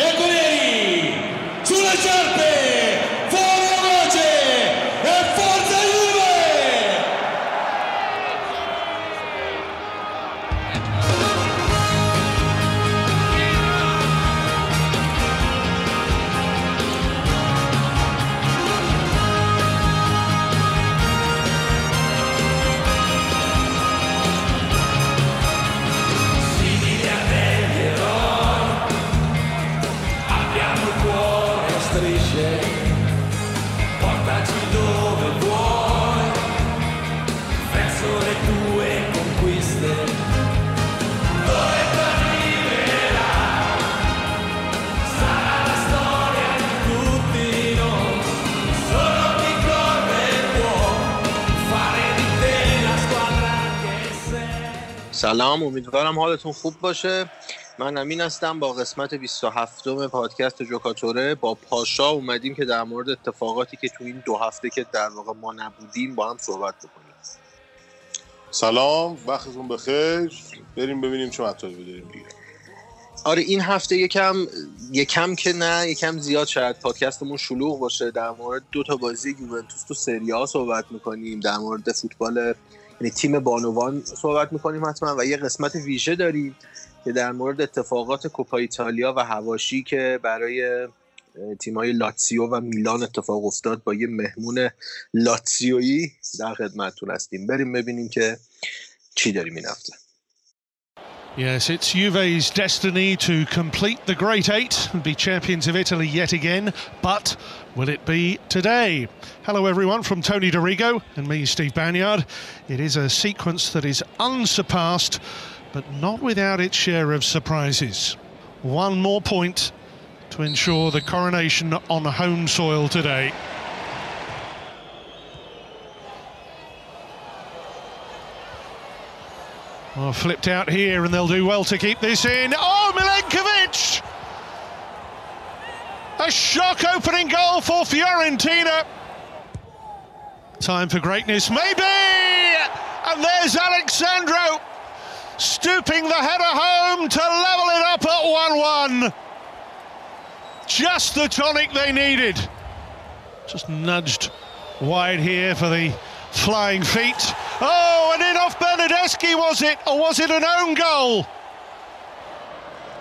bianconeri sulle sciarpe سلام امیدوارم حالتون خوب باشه. من امین هستم با قسمت 27 م پادکست جوکاتوره. با پاشا اومدیم که در مورد اتفاقاتی که تو این دو هفته که در واقع ما نبودیم با هم صحبت بکنیم. سلام وقتتون بخیر. بریم ببینیم چه مطالبی داریم دیگه. آره این هفته یکم یکم که نه یکم زیاد شاید پادکستمون شلوغ باشه. در مورد دو تا بازی یوونتوس تو سری صحبت می‌کنیم. در مورد فوتبال یعنی تیم بانوان صحبت می‌کنیم حتما و یه قسمت ویژه داریم که در مورد اتفاقات کوپا ایتالیا و هواشی که برای تیمای لاتسیو و میلان اتفاق افتاد با یه مهمون لاتسیویی در خدمتتون هستیم بریم ببینیم که چی داریم این هفته Yes, it's Juve's destiny to complete the Great Eight and be champions of Italy yet again. But will it be today? Hello, everyone, from Tony Dorigo and me, Steve Banyard. It is a sequence that is unsurpassed, but not without its share of surprises. One more point to ensure the coronation on home soil today. Oh, flipped out here, and they'll do well to keep this in. Oh, Milenkovic! A shock opening goal for Fiorentina. Time for greatness, maybe! And there's Alexandro stooping the header home to level it up at 1 1. Just the tonic they needed. Just nudged wide here for the flying feet. Oh, and in off Bernadeschi was it, or was it an own goal?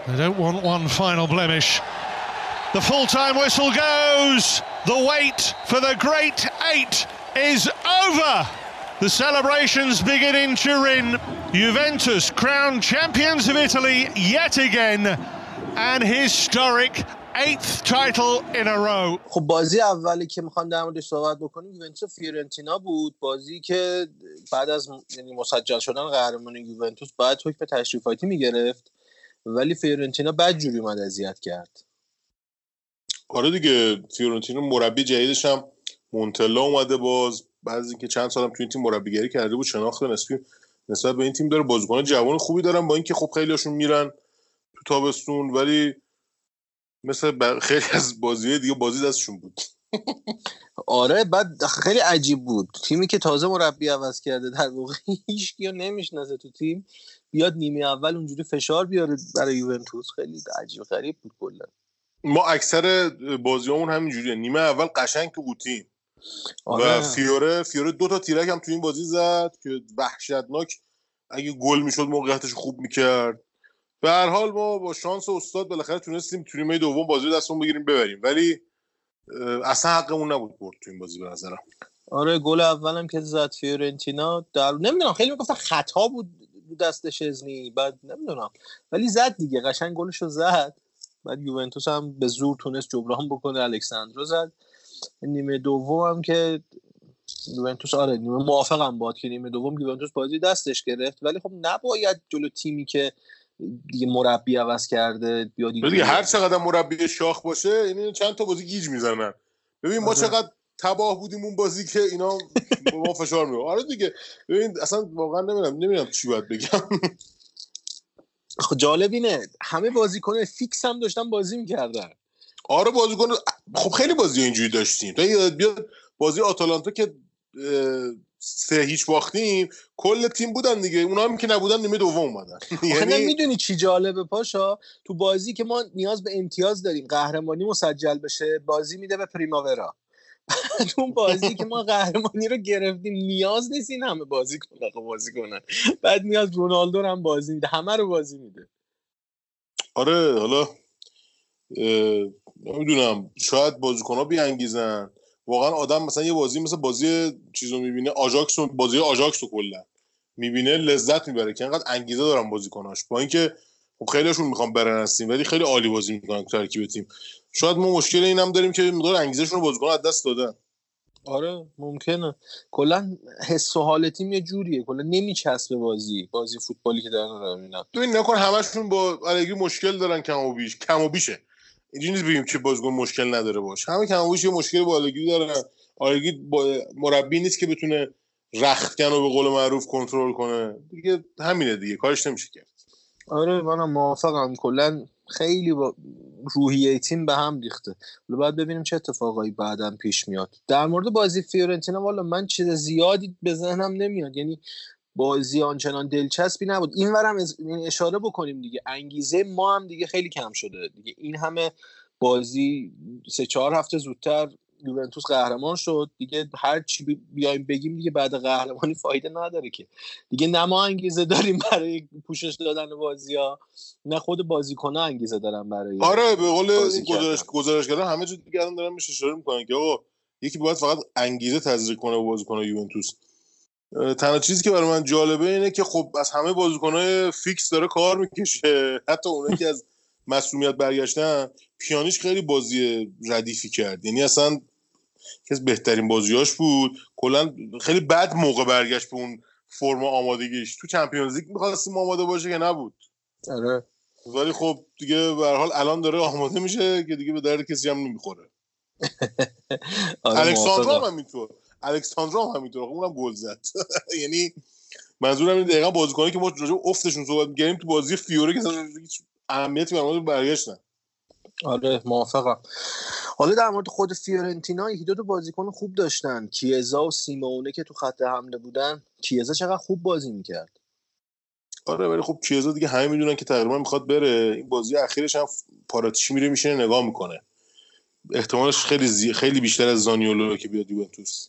They don't want one final blemish. The full time whistle goes. The wait for the great eight is over. The celebrations begin in Turin. Juventus crowned champions of Italy yet again. An historic eighth title in a row. خب بازی اولی که میخوام در موردش صحبت بکنیم یوونتوس و فیورنتینا بود بازی که بعد از یعنی مسجل شدن قهرمان یوونتوس باید حکم تشریفاتی میگرفت ولی فیورنتینا بد جوری اومد اذیت کرد آره دیگه فیورنتینا مربی جدیدش هم مونتلا اومده باز. بعد از اینکه چند سالم تو این تیم مربیگری کرده بود شناخت نسبی نسبت به این تیم داره بازیکن جوان خوبی دارن با اینکه خب خیلیاشون میرن تو تابستون ولی مثل خیلی از بازی دیگه بازی دستشون بود. آره بعد خیلی عجیب بود. تیمی که تازه مربی عوض کرده در واقع هیچ کیو نمی‌شناسه تو تیم. بیاد نیمه اول اونجوری فشار بیاره برای یوونتوس. خیلی عجیب غریب بود کلا. ما اکثر بازیامون همینجوریه. نیمه اول قشنگ تو قوطیم و آره. فیوره فیوره دو تا تیرک هم تو این بازی زد که وحشتناک. اگه گل می‌شد موقعیتش خوب می‌کرد. به هر حال ما با شانس استاد بالاخره تونستیم تو نیمه دوم بازی رو دستمون بگیریم ببریم. ولی اصلا حقمون نبود برد تو این بازی به نظرم. آره گل اولم که زد فیورنتینا. در نمی‌دونم خیلی می‌گفتن خطا بود دست شزنی بعد نمی‌دونم. ولی زد دیگه قشنگ گلشو زد. بعد یوونتوس هم به زور تونست جبران بکنه الکساندرو زد. نیمه دوم هم که یوونتوس آره نیمه موافقم باد که نیمه دوم یوونتوس بازی دستش گرفت. ولی خب نباید جلو تیمی که دیگه مربی عوض کرده بیاد دیگه هر چقدر مربی شاخ باشه یعنی چند تا بازی گیج می‌زنن. ببین ما آره. چقدر تباه بودیم اون بازی که اینا به ما فشار آره دیگه. ببین اصلا واقعا نمی‌دونم نمی‌دونم چی باید بگم. جالب اینه. همه بازیکن فیکس هم داشتن بازی می‌کردن. آره بازیکن خب خیلی بازی اینجوری داشتیم. تا یاد بیاد بازی آتالانتا که سه هیچ باختیم کل تیم بودن دیگه. اونا هم که نبودن نیمه دوم اومدن. یعنی می‌دونی چی جالبه پاشا؟ تو بازی که ما نیاز به امتیاز داریم قهرمانی مسجل بشه بازی میده به پریماورا. اون بازی که ما قهرمانی رو گرفتیم نیاز نیست این همه بازی کنن بازی کنن بعد میاد رونالدو رو هم بازی میده. همه رو بازی میده. آره حالا نمی‌دونم. شاید بازیکن‌ها بیانگیزن. واقعا آدم مثلا یه بازی مثل بازی چیزو می‌بینه آژاکس بازی آژاکس رو کلا می‌بینه لذت می‌بره که انقدر انگیزه دارن بازیکناش. با اینکه خب خیلیشون می‌خوان برن از تیم ولی خیلی عالی بازی می‌کنن تو ترکیب تیم. شاید ما مشکل اینم داریم که مقدار انگیزشون رو بازیکن از دست دادن. آره ممکنه. کلا حس و حال تیم یه جوریه. کلا نمیچسبه بازی بازی فوتبالی که دارن رو می‌بینم ببین نکن همشون با الگری مشکل دارن کم و بیش. کم و بیشه. اینجوری نیست بگیم که بازیکن مشکل نداره باش. همه کم و بیش یه مشکلی با الگری دارن. الگری با مربی نیست که بتونه رختکن رو به قول معروف کنترل کنه. دیگه همینه دیگه کارش نمیشه کرد. آره منم موافقم. کلا خیلی با روحیه تیم به هم ریخته. حالا باید ببینیم چه اتفاقایی بعدم پیش میاد. در مورد بازی فیورنتینا والا من چیز زیادی به ذهنم نمیاد. یعنی بازی آنچنان دلچسبی نبود. این ورم اشاره بکنیم دیگه. انگیزه ما هم دیگه خیلی کم شده. دیگه این همه بازی سه چهار هفته زودتر یوونتوس قهرمان شد. دیگه هر چی بی- بیایم بگیم دیگه بعد قهرمانی فایده نداره که. دیگه نه ما انگیزه داریم برای پوشش دادن بازی ها نه خود بازیکن انگیزه دارن برای آره به قول این گزارش کردن. همه جا دیگه الان دارن میشه اشاره می‌کنن که آقا یکی باید فقط انگیزه تزریق کنه به بازیکن یوونتوس. تنها چیزی که برای من جالبه اینه که خب از همه بازیکنهای فیکس داره کار می‌کشه. حتی اونایی که از مسئولیت برگشتن پیانیش خیلی بازی ردیفی کرد. یعنی اصلا یکی از بهترین بازیاش بود. کلا خیلی بد موقع برگشت به اون فرم آمادگیش. تو چمپیونز لیگ می‌خواستیم آماده باشه که نبود. آره. ولی خب دیگه به هر حال الان داره آماده میشه که دیگه به درد کسی هم نمی‌خوره. آره الکساندرا موافقم. هم همینطور. الکساندرا هم همینطور. آخه اونم گل زد. یعنی منظورم این دقیقا بازیکنایی که ما راجع به افتشون صحبت می‌کردیم تو بازی فیوره که اصلا هیچ اهمیتی برای برگشتن. آره موافقم. حالا در مورد خود فیورنتینا یکی دو تا بازیکن خوب داشتن. کیزا و سیمونه که تو خط حمله بودن کیزا چقدر خوب بازی می‌کرد. آره ولی خب کیزا دیگه همه می‌دونن که تقریبا می‌خواد بره. این بازی اخیرش هم پاراتیشی میره میشه نگاه می‌کنه. احتمالش خیلی زی... خیلی بیشتر از زانیولو که بیاد یوونتوس.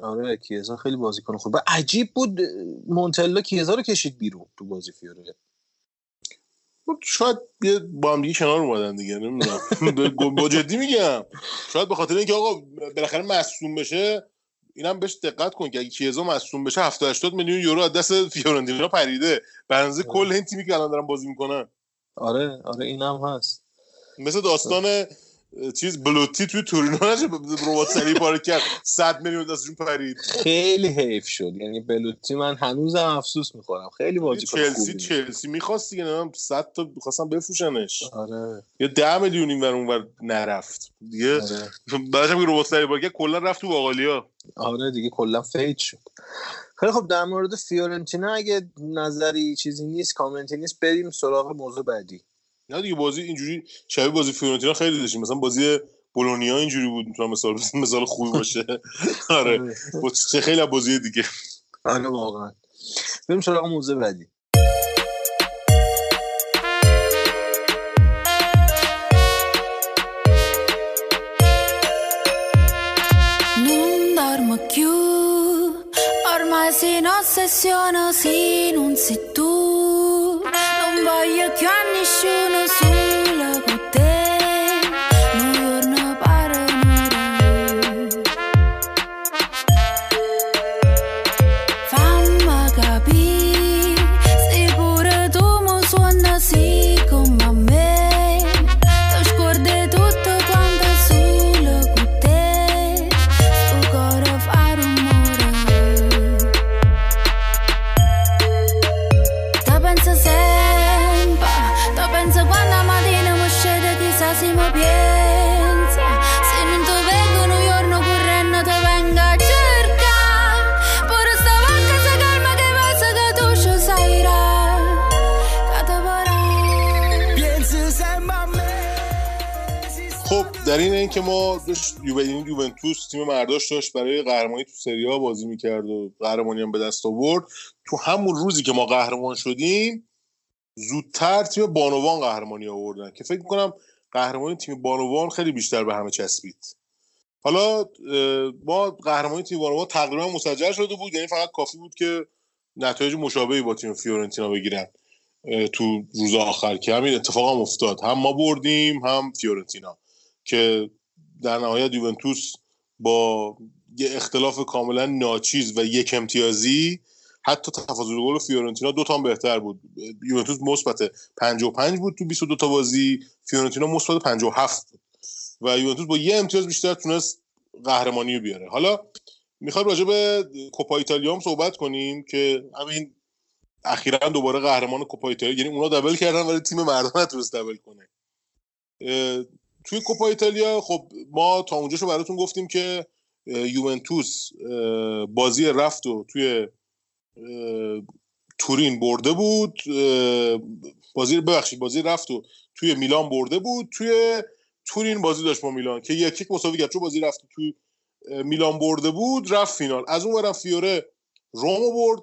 آره کیزا خیلی بازیکن خوب. و عجیب بود مونتلا کیزا رو کشید بیرون تو بازی فیوره. خب شاید یه با هم دیگه کنار اومدن دیگه نمی‌دونم. با جدی میگم. شاید به خاطر اینکه آقا بالاخره مصوم بشه اینم بهش دقت کن که اگه کیزا مصوم بشه 70 80 میلیون یورو از دست فیورنتینا پریده. بنزه کل این تیمی که الان دارن بازی می‌کنن. آره آره اینم هست. مثل داستان اه، چیز بلوتی توی تورینو نشه ربات سری پاره کرد. 100 میلیون دستشون پرید. خیلی حیف شد. یعنی بلوتی من هنوزم افسوس می‌خورم. خیلی بازیکن چلسی خوبی بود. چلسی می‌خواست دیگه نمی‌دونم 100 تا می‌خواستن بفروشنش. آره. یا 10 میلیون این ور اونور نرفت. دیگه آره. بعدش هم رباط صلیبی پاره کرد کلا رفت تو باقالیا. آره دیگه کلا fade شد. خیلی خب در مورد فیورنتینا اگه نظری چیزی نیست کامنتی نیست بریم سراغ موضوع بعدی. نه دیگه بازی اینجوری شبیه بازی فیورنتینا خیلی داشتیم. مثلا بازی بولونیا اینجوری بود می‌تونم مثال مثال خوبی باشه. آره. چه خیلی از بازی دیگه. آره واقعا. بریم سراغ موضوع بعدی. Non ormai si ossessiono, sì, non sei tu. but you can't shoot us. در این اینکه ما داشت یوونتوس تیم مرداش داشت برای قهرمانی تو سری آ بازی می‌کرد و قهرمانی هم به دست آورد. تو همون روزی که ما قهرمان شدیم زودتر تیم بانوان قهرمانی آوردن که فکر می‌کنم قهرمانی تیم بانوان خیلی بیشتر به همه چسبید. حالا ما قهرمانی تیم بانوان تقریبا مسجل شده بود یعنی فقط کافی بود که نتایج مشابهی با تیم فیورنتینا بگیرن تو روز آخر که همین اتفاق هم افتاد. هم ما بردیم هم فیورنتینا. که در نهایت یوونتوس با یه اختلاف کاملا ناچیز و یک امتیازی حتی تفاضل گل فیورنتینا دو تا بهتر بود. یوونتوس مثبت 55 بود تو 22 تا بازی فیورنتینا مثبت 57 بود. و یوونتوس با یه امتیاز بیشتر تونست قهرمانی رو بیاره. حالا می‌خواد راجع به کوپا ایتالیا هم صحبت کنیم که همین اخیرا دوباره قهرمان کوپا ایتالیا یعنی اونا دبل کردن ولی تیم مردان نتونست دبل کنه. توی کوپا ایتالیا خب ما تا اونجاشو براتون گفتیم که یوونتوس بازی رفت و توی تورین برده بود بازی ببخشید بازی رفت و توی میلان برده بود. توی تورین بازی داشت با میلان که یک یک مساوی کرد چون بازی رفت توی میلان برده بود رفت فینال. از اون برم فیوره رومو برد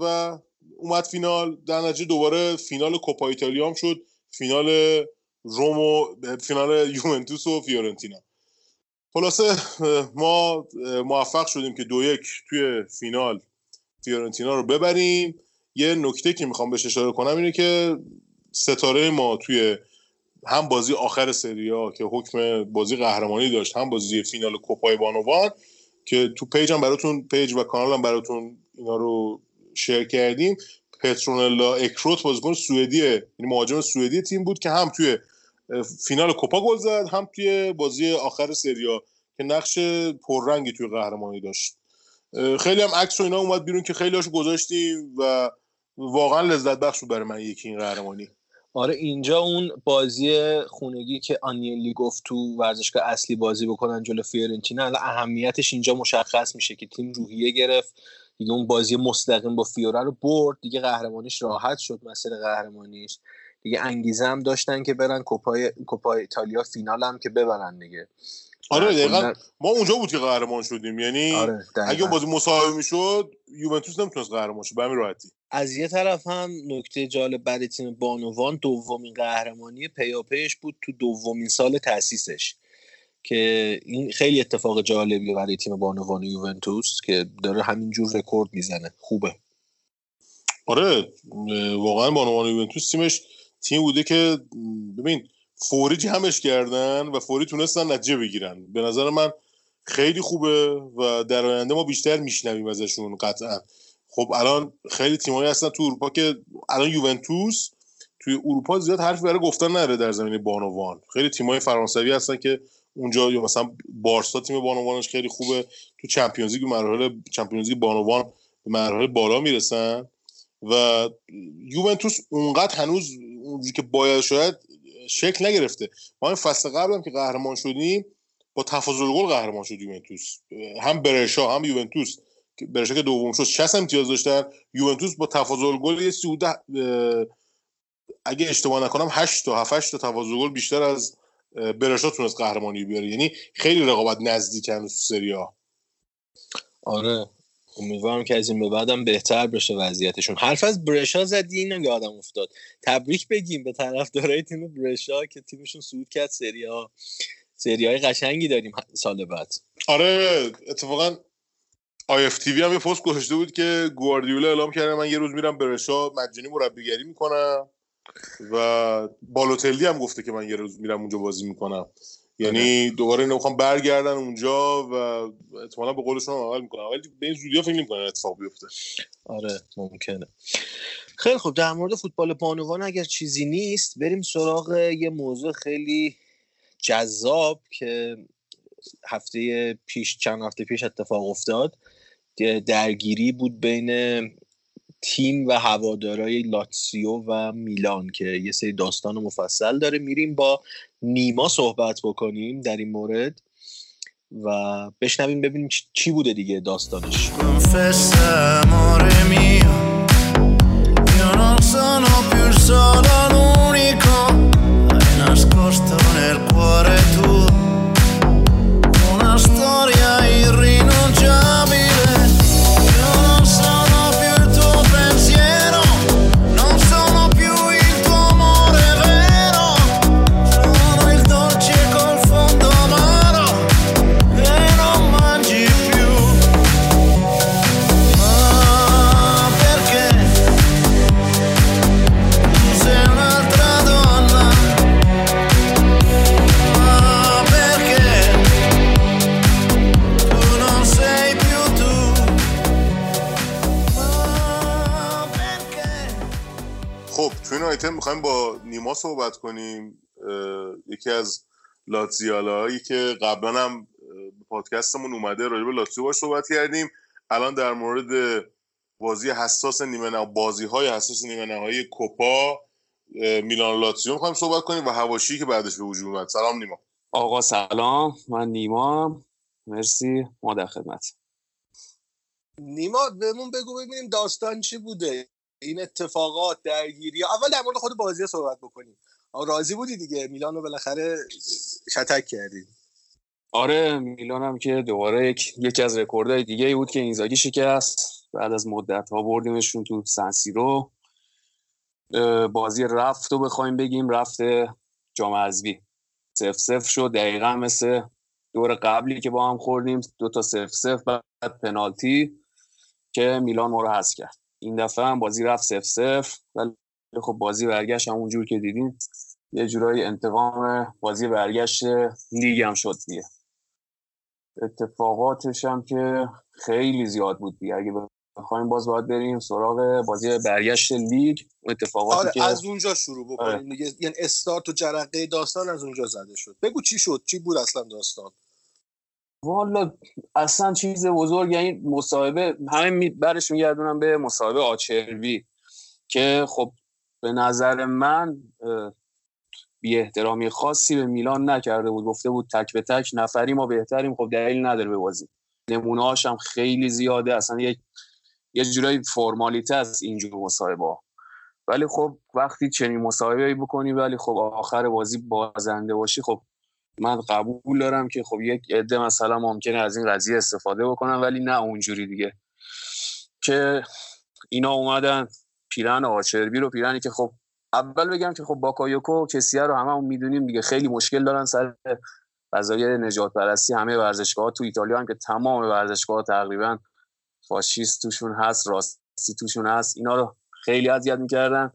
و اومد فینال. در نتیجه دوباره فینال کوپا ایتالیا هم شد. فینال روم و فینال یوونتوس و فیورنتینا. خلاصه ما موفق شدیم که دو یک توی فینال فیورنتینا رو ببریم. یه نکته که می‌خوام بهش اشاره کنم اینه که ستاره ما توی هم بازی آخر سری آ که حکم بازی قهرمانی داشت هم بازی فینال کوپای بانوان که تو page هم براتون page و کانال هم براتون اینا رو شیر کردیم. پترونلا اکروت بازیکن سوئدیه. یعنی مهاجم سوئدی تیم بود که هم توی فینال کوپا گل زد هم توی بازی آخر سریا که نقش پررنگی توی قهرمانی داشت. خیلی هم عکس و اینا اومد بیرون که خیلی هاشو گذاشتیم و واقعا لذت بخش بود برای من یکی این قهرمانی. آره اینجا اون بازی خونگی که آنیلی گفت تو ورزشگاه اصلی بازی بکنن جلو فیورنتینا الان اهمیتش اینجا مشخص میشه که تیم روحیه گرفت. دیگه اون بازی مستقیم با فیوره رو برد. دیگه قهرمانیش راحت شد مسیر قهرمانیش. دیگه انگیزه هم داشتن که برن کوپای کوپا ایتالیا فینال هم که ببرن دیگه. آره دقیقا. ما اونجا بود که قهرمان شدیم. یعنی آره اگه بازی مساوی می‌شد یوونتوس نمی‌تونست قهرمان شه. به همین راحتی. از یه طرف هم نکته جالب برای تیم بانوان دومین قهرمانی پیاپیش بود تو دومین سال تاسیسش که این خیلی اتفاق جالبیه برای تیم بانوان یوونتوس که داره همینجور رکورد می‌زنه. خوبه. آره واقعا بانوان یوونتوس تیمش تیم بوده که ببین فوری جمعش کردن و فوری تونستن نتیجه بگیرن. به نظر من خیلی خوبه و در آینده ما بیشتر میشنویم ازشون قطعا. خب الان خیلی تیمایی هستن تو اروپا که الان یوونتوس توی اروپا زیاد حرفی برای گفتن نداره در زمین بانوان خیلی تیمای فرانسوی هستن که اونجا یا مثلا بارسا تیم بانوانش خیلی خوبه. تو چمپیونز لیگ مراحل چمپیونز لیگ بانوان به مراحل بالا می‌رسن و یوونتوس اونقدر هنوز اونجوری که باید شاید شکل نگرفته. ما این فصل قبل هم که قهرمان شدیم با تفاضل گل قهرمان شد یوونتوس. هم برشا هم یوونتوس. برشا که دوم شد 60 امتیاز داشتن. یوونتوس با تفاضل گل یه 13 اه، اگه اشتباه نکنم 8 تا 7 8 تا تفاضل گل بیشتر از برشا تونست قهرمانی بیاره. یعنی خیلی رقابت نزدیکن تو سری ها آره. امیدوارم که از این به بعدم بهتر بشه وضعیتشون. حرف از برشا زدی اینو یادم افتاد. تبریک بگیم به طرفدارای تیم برشا که تیمشون صعود کرد سری ها سری های قشنگی داریم سال بعد. آره اتفاقا آی اف تی وی هم یه پست گذاشته بود که گواردیولا اعلام کرده من یه روز میرم برشا مجانی مربیگری می‌کنم. و بالوتلی هم گفته که من یه روز میرم اونجا بازی می‌کنم. یعنی دوباره اینو می‌خوام برگردن اونجا و احتمالا به قولشون هم عمل می‌کنم ولی به این زودی فکر نمی‌کنم اتفاق بیفته. آره ممکنه. خیلی خب در مورد فوتبال بانوان اگر چیزی نیست بریم سراغ یه موضوع خیلی جذاب که هفته پیش چند هفته پیش اتفاق افتاد. درگیری بود بین تیم و هوادارای لاتسیو و میلان که یه سری داستان مفصل داره. میریم با نیما صحبت بکنیم در این مورد و بشنویم ببینیم چی بوده دیگه داستانش. صحبت کنیم یکی از لاتزیالایی که قبلا هم پادکستمون اومده راجع به لاتزیو باش صحبت کردیم. الان در مورد بازی حساس نیمه نه بازی های حساس نیمه نهایی کوپا میلان لاتزیو می‌خوایم صحبت کنیم و هواشی که بعدش به وجود اومد. سلام نیما. آقا سلام من نیما مرسی ما در خدمت. نیما بهمون بگو ببینیم داستان چی بوده. این اتفاقات درگیری. اول در مورد خود بازی صحبت بکنیم. راضی بودی دیگه؟ میلان رو بالاخره شتک کردی. آره میلان هم که دوباره یک یکی از رکوردهای دیگه ای بود که اینزاگی شکست. بعد از مدت ها بردیمشون تو سن سیرو بازی رفت رو بخوایم بگیم رفت جام حذفی. صفر صفر شد دقیقا مثل دور قبلی که با هم خوردیم. دو تا صفر صفر بعد پنالتی که میلان ما رو حذف کرد. این دفعه هم بازی رفت سف سف ولی خب بازی برگشت همونجور که دیدیم. یه جورایی انتقام بازی برگشت لیگ هم شد دیگه. اتفاقاتش هم که خیلی زیاد بود دیگه. اگه بخوایم باز باید بریم سراغ بازی برگشت لیگ. اتفاقاتی آره که از اونجا شروع آره. بکنیم دیگه. یعنی استارت و جرقه داستان از اونجا زده شد. بگو چی شد؟ چی بود اصلا داستان؟ والا اصلا چیز بزرگ یعنی مصاحبه می برش میگردونم به مصاحبه آچروی که خب به نظر من بی احترامی خاصی به میلان نکرده بود گفته بود تک به تک نفری ما بهتریم خب دلیل نداره به بازی نمونه هم خیلی زیاده اصلا یک یه جورایی فرمالیته است اینجور مصاحبه. ولی خب وقتی چنین مصاحبه بکنی ولی خب آخر بازی بازنده باشی خب من قبول دارم که خب یک عده مثلا ممکنه از این قضیه استفاده بکنن ولی نه اونجوری دیگه. که اینا اومدن پیرن آچربی رو پیرنی که خب اول بگم که خب باکایوکو و کسیه رو همه می‌دونیم دیگه خیلی مشکل دارن سر قضایای نژاد پرستی همه ورزشگاه تو ایتالیا هم که تمام ورزشگاه تقریبا فاشیست توشون هست راستی توشون هست اینا رو خیلی اذیت می‌کردن.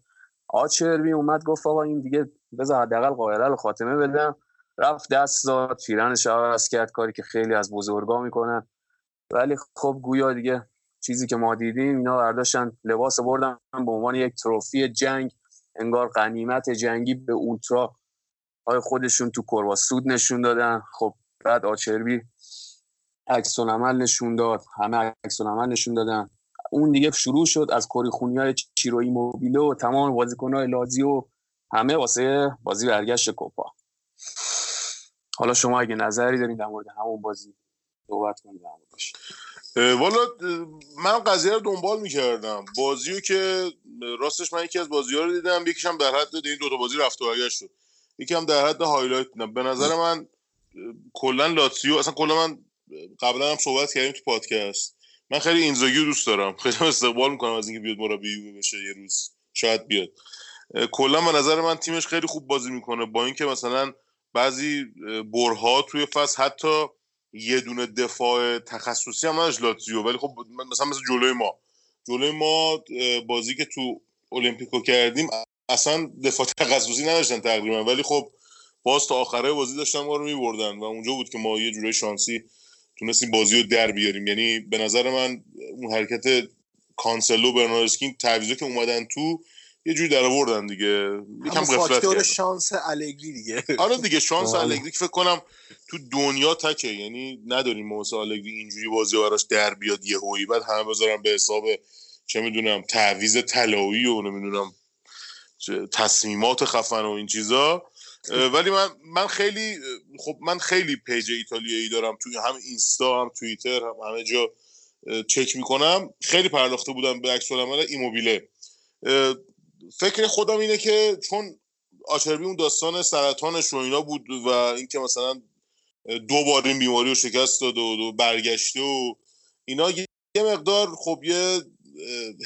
آچربی اومد گفت آقا این دیگه بذار حداقل قاهره رو خاتمه بدم. رفت دست داد پیرنش عوض کرد کاری که خیلی از بزرگا می‌کنن. ولی خب گویا دیگه چیزی که ما دیدیم اینا برداشتن لباس بردن به عنوان یک تروفی جنگ انگار غنیمت جنگی به اولترا های خودشون تو کروا سود نشون دادن. خب بعد آچربی عکس العمل نشون داد همه عکس العمل نشون دادن. اون دیگه شروع شد از کری خونی های چیرو ایموبیله و تمام بازیکن های لازیو همه واسه بازی برگشت کوپا. حالا شما اگه نظری دارین در مورد همون بازی صحبت کنید والا من قضیه رو دنبال می‌کردم. بازی رو که راستش من یکی از بازی ها رو دیدم یکیش هم در حد این دوتا بازی رفت و برگشت شد. یکی هم در حد highlight دیدم به نظر من کلا لاتسیو اصلا کلا من قبلا هم صحبت کردیم تو پادکست. من خیلی اینزاگی دوست دارم. خیلی هم استقبال می‌کنم از اینکه بیاد مربی بشه یه روز. شاید بیاد. کلا به نظر من تیمش خیلی خوب بازی می‌کنه. با اینکه مثلا بعضی برها توی فصل حتی یه دونه دفاع تخصصی هم نداشت لاتزیو. ولی خب مثلا مثل جلوی ما. جلوی ما بازی که تو المپیکو کردیم اصلا دفاع تخصصی نداشتن تقریبا. ولی خب باز تا آخره بازی داشتن ما رو میبردن و اونجا بود که ما یه جورای شانسی تونستیم بازی رو در بیاریم. یعنی به نظر من اون حرکت کانسلو برناردسکین تعویضا که اومدن تو یه جوری در آوردن دیگه. یکم غفلت فاکتور کردن. شانس الگری دیگه. آره دیگه شانس آره. الگری که فکر کنم تو دنیا تکه. یعنی نداریم مثل الگری اینجوری بازی براش در بیاد یه هویی بعد همه بذارم به حساب چه می‌دونم تعویز طلایی و نمی‌دونم تصمیمات خفن و این چیزا. ولی من من خیلی خب من خیلی پیج ایتالیایی دارم. توی هم اینستا هم توییتر هم همه جا چک می‌کنم. خیلی پرداخته بودم به عکس العمل ایموبیله. فکر خودم اینه که چون آچربی اون داستان سرطانش و اینا بود و اینکه مثلا دو بار این بیماری رو شکست داد و دو برگشته و اینا یه مقدار خب یه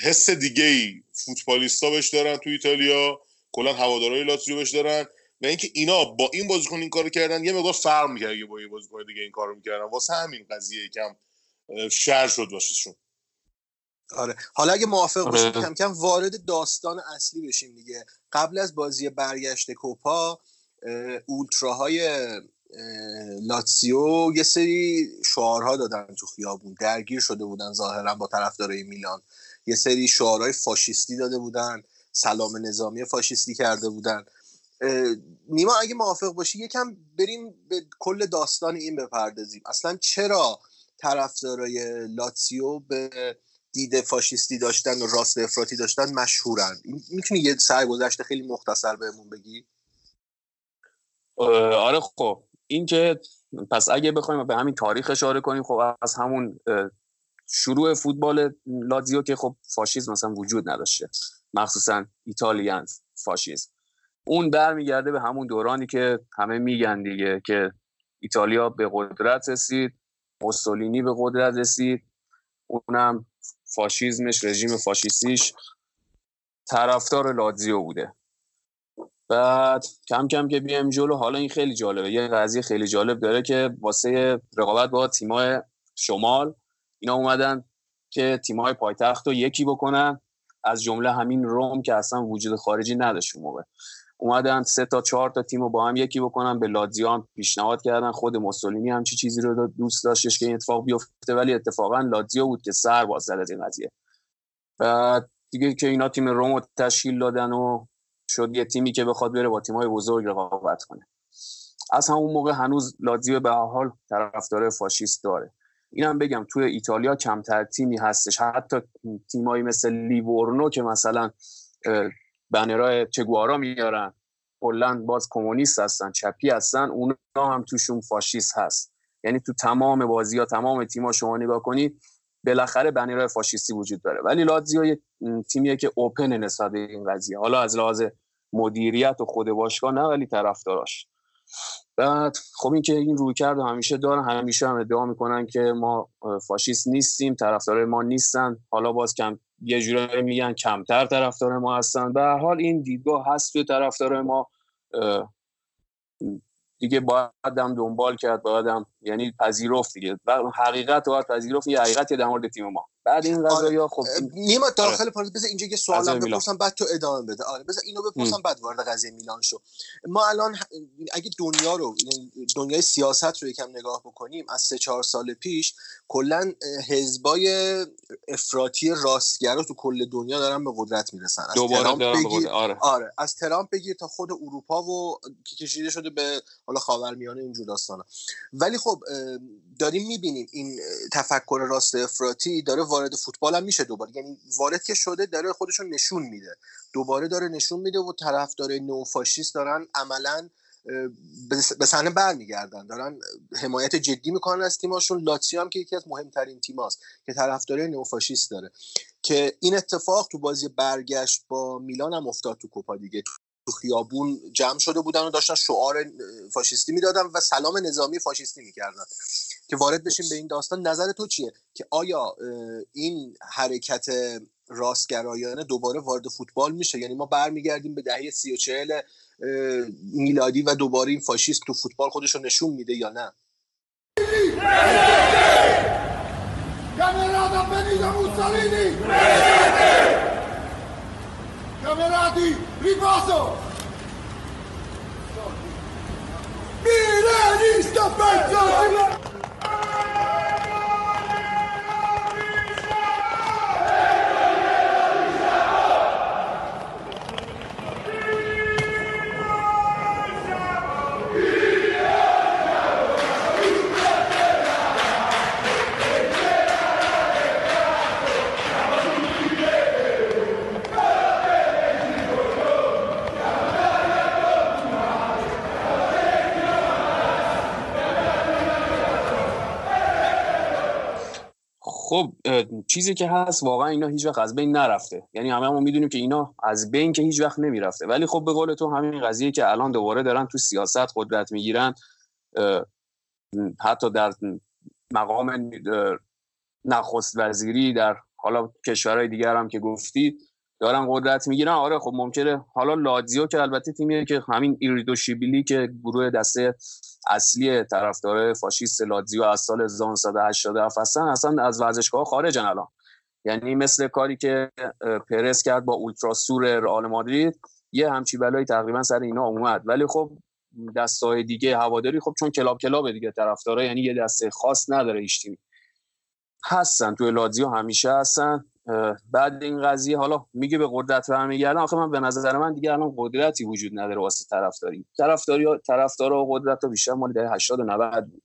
حس دیگه ای فوتبالیستا بهش دارن تو ایتالیا کلا هوادارهای لاتزیو بهش دارن و اینکه اینا با این بازیکن این کارو کردن یه مقدار فرق می‌کرد با یه بازیکن دیگه این کارو می‌کردن. واسه همین قضیه یکم شر شد واسهشون. آره. حالا اگه موافق آره. باشید کم کم وارد داستان اصلی بشیم دیگه. قبل از بازی برگشت کوپا اه، اولتراهای اه، لاتسیو یه سری شعارها دادن تو خیابون. درگیر شده بودن ظاهرا با طرفدارای میلان. یه سری شعارهای فاشیستی داده بودن. سلام نظامی فاشیستی کرده بودن. نیما اگه موافق باشی یکم بریم به کل داستان این بپردازیم. اصلا چرا طرفدارای لاتسیو به دید فاشیستی داشتن و راست افراطی داشتن مشهورن. می‌تونی یه سرگذشت خیلی مختصر بهمون بگی؟ آره خب. این که پس اگه بخوایم به همین تاریخ اشاره کنیم خب از همون شروع فوتبال لاتزیو که خب فاشیسم مثلا وجود نداشته. مخصوصا ایتالیان فاشیسم اون برمیگرده به همون دورانی که همه میگن دیگه که ایتالیا به قدرت رسید موسولینی به قدرت رسید اونم فاشیزمش رژیم فاشیستیش طرفدار لاتزیو بوده. بعد کم کم که بیایم جلو حالا این خیلی جالبه. یه قضیه خیلی جالب داره که واسه رقابت با تیمای شمال اینا اومدن که تیمای پایتخت رو یکی بکنن. از جمله همین روم که اصلا وجود خارجی نداشت اون موقع. اومدن سه تا چهار تا تیم رو با هم یکی بکنن به لاتزیو هم پیشنهاد کردن. خود موسولینی هم چی چیزی رو دوست داشتش که این اتفاق بیفته ولی اتفاقا لاتزیو بود که سر باز زد از این قضیه. دیگه که اینا تیم روم رو تشکیل دادن و شد یه تیمی که بخواد بره با تیم‌های بزرگ رقابت کنه. از همون موقع هنوز لاتزیو به حال طرفدار فاشیست داره. اینم بگم توی ایتالیا کمتر تیمی هستش. حتی تیمایی مثل لیورنو که مثلا بنرهای چگوارا میارن. کلا باز کمونیست هستن چپی هستن اونا هم توشون فاشیست هست. یعنی تو تمام بازی ها تمام تیما شما نگاه کنید بالاخره بنرهای فاشیستی وجود داره. ولی لاتزیو یه تیمیه که اوپن نسبت به این قضیه. حالا از لحاظ مدیریت و خود باشگاه نه ولی طرفداراش. بعد خب این که این روی کرد همیشه دارن همیشه هم ادعا می‌کنن که ما فاشیست نیستیم طرفدار ما نیستن. حالا باز کم یه جورایی میگن کمتر طرفدار ما هستن. به هر حال این دیدگاه هست توی طرفدار ما. دیگه باید هم دنبال کرد باید هم یعنی پذیرفت دیگه. و حقیقت باید پذیرفت یه حقیقتی در مورد تیم ما. بعد این قضایا خب این- نیما داخل پارانتز بذار اینجا یه سوالم. بپرسم بعد تو ادامه بده. آره بذار اینو بپرسم بعد وارد قضیه میلان شو. ما الان اگه دنیا رو یعنی دنیای سیاست رو یکم نگاه بکنیم از سه چهار سال پیش کلا حزبای افراطی راستگرا تو کل دنیا دارن به قدرت می‌رسن. از دوباره به بگیر- آره. آره. از ترامپ بگیر تا خود اروپا و که کشیده شده به حالا خاورمیانه اینجور داستانا. ولی خب داریم می‌بینیم این تفکر راست افراطی داره وارد فوتبال هم میشه دوباره. یعنی وارد که شده داره خودشون نشون میده. دوباره داره نشون میده و طرفدار نوفاشیست دارن عملا به- صحنه برمیگردن. دارن حمایت جدی می‌کنن از تیماشون. لاتسیو هم که یکی از مهمترین تیماست که طرفدارای نوفاشیست داره. که این اتفاق تو بازی برگشت با میلان هم افتاد تو کوپا دیگه. تو خیابون جمع شده بودن و داشتن شعار فاشیستی می‌دادن و سلام نظامی فاشیستی می‌کردن. که وارد بشیم به این داستان نظر تو چیه؟ که آیا این حرکت راستگرایانه دوباره وارد فوتبال میشه؟ یعنی ما برمیگردیم به دهه سی و چهل میلادی و دوباره این فاشیست تو فوتبال خودش رو نشون میده یا نه! Milanista خب چیزی که هست واقعا اینا هیچ وقت از بین نرفته. یعنی همه ما می‌دونیم که اینا از بین که هیچ وقت نمی‌رفته. ولی خب به قول تو همین قضیه که الان دوباره دارن تو سیاست قدرت می‌گیرن حتی در مقام نخست وزیری در حالا کشورهای دیگر هم که گفتی دارن قدرت می‌گیرن آره خب ممکنه. حالا لاتزیو که البته تیمیه که همین ایریدوشیبیلی که گروه دسته اصلی طرفدار فاشیست لاتزیو از سال 1987 هستن اصلا از ورزشگاه خارجن الان. یعنی مثل کاری که پرز کرد با اولتراسور رئال مادرید یه همچی بلایی تقریبا سر اینا اومد. ولی خب دستای دیگه هواداری خب چون club club دیگه طرفدارا یعنی یه دسته خاص نداره هیچ تیمی. هستن توی لاتزیو همیشه هستن. بعد این قضیه حالا میگه به قدرت برمیگردن آخه من به نظر من دیگه الان قدرتی وجود نداره واسه طرفداری. طرفداری طرفدارا و قدرت بیشتر مال دهه 80 و 90 بود.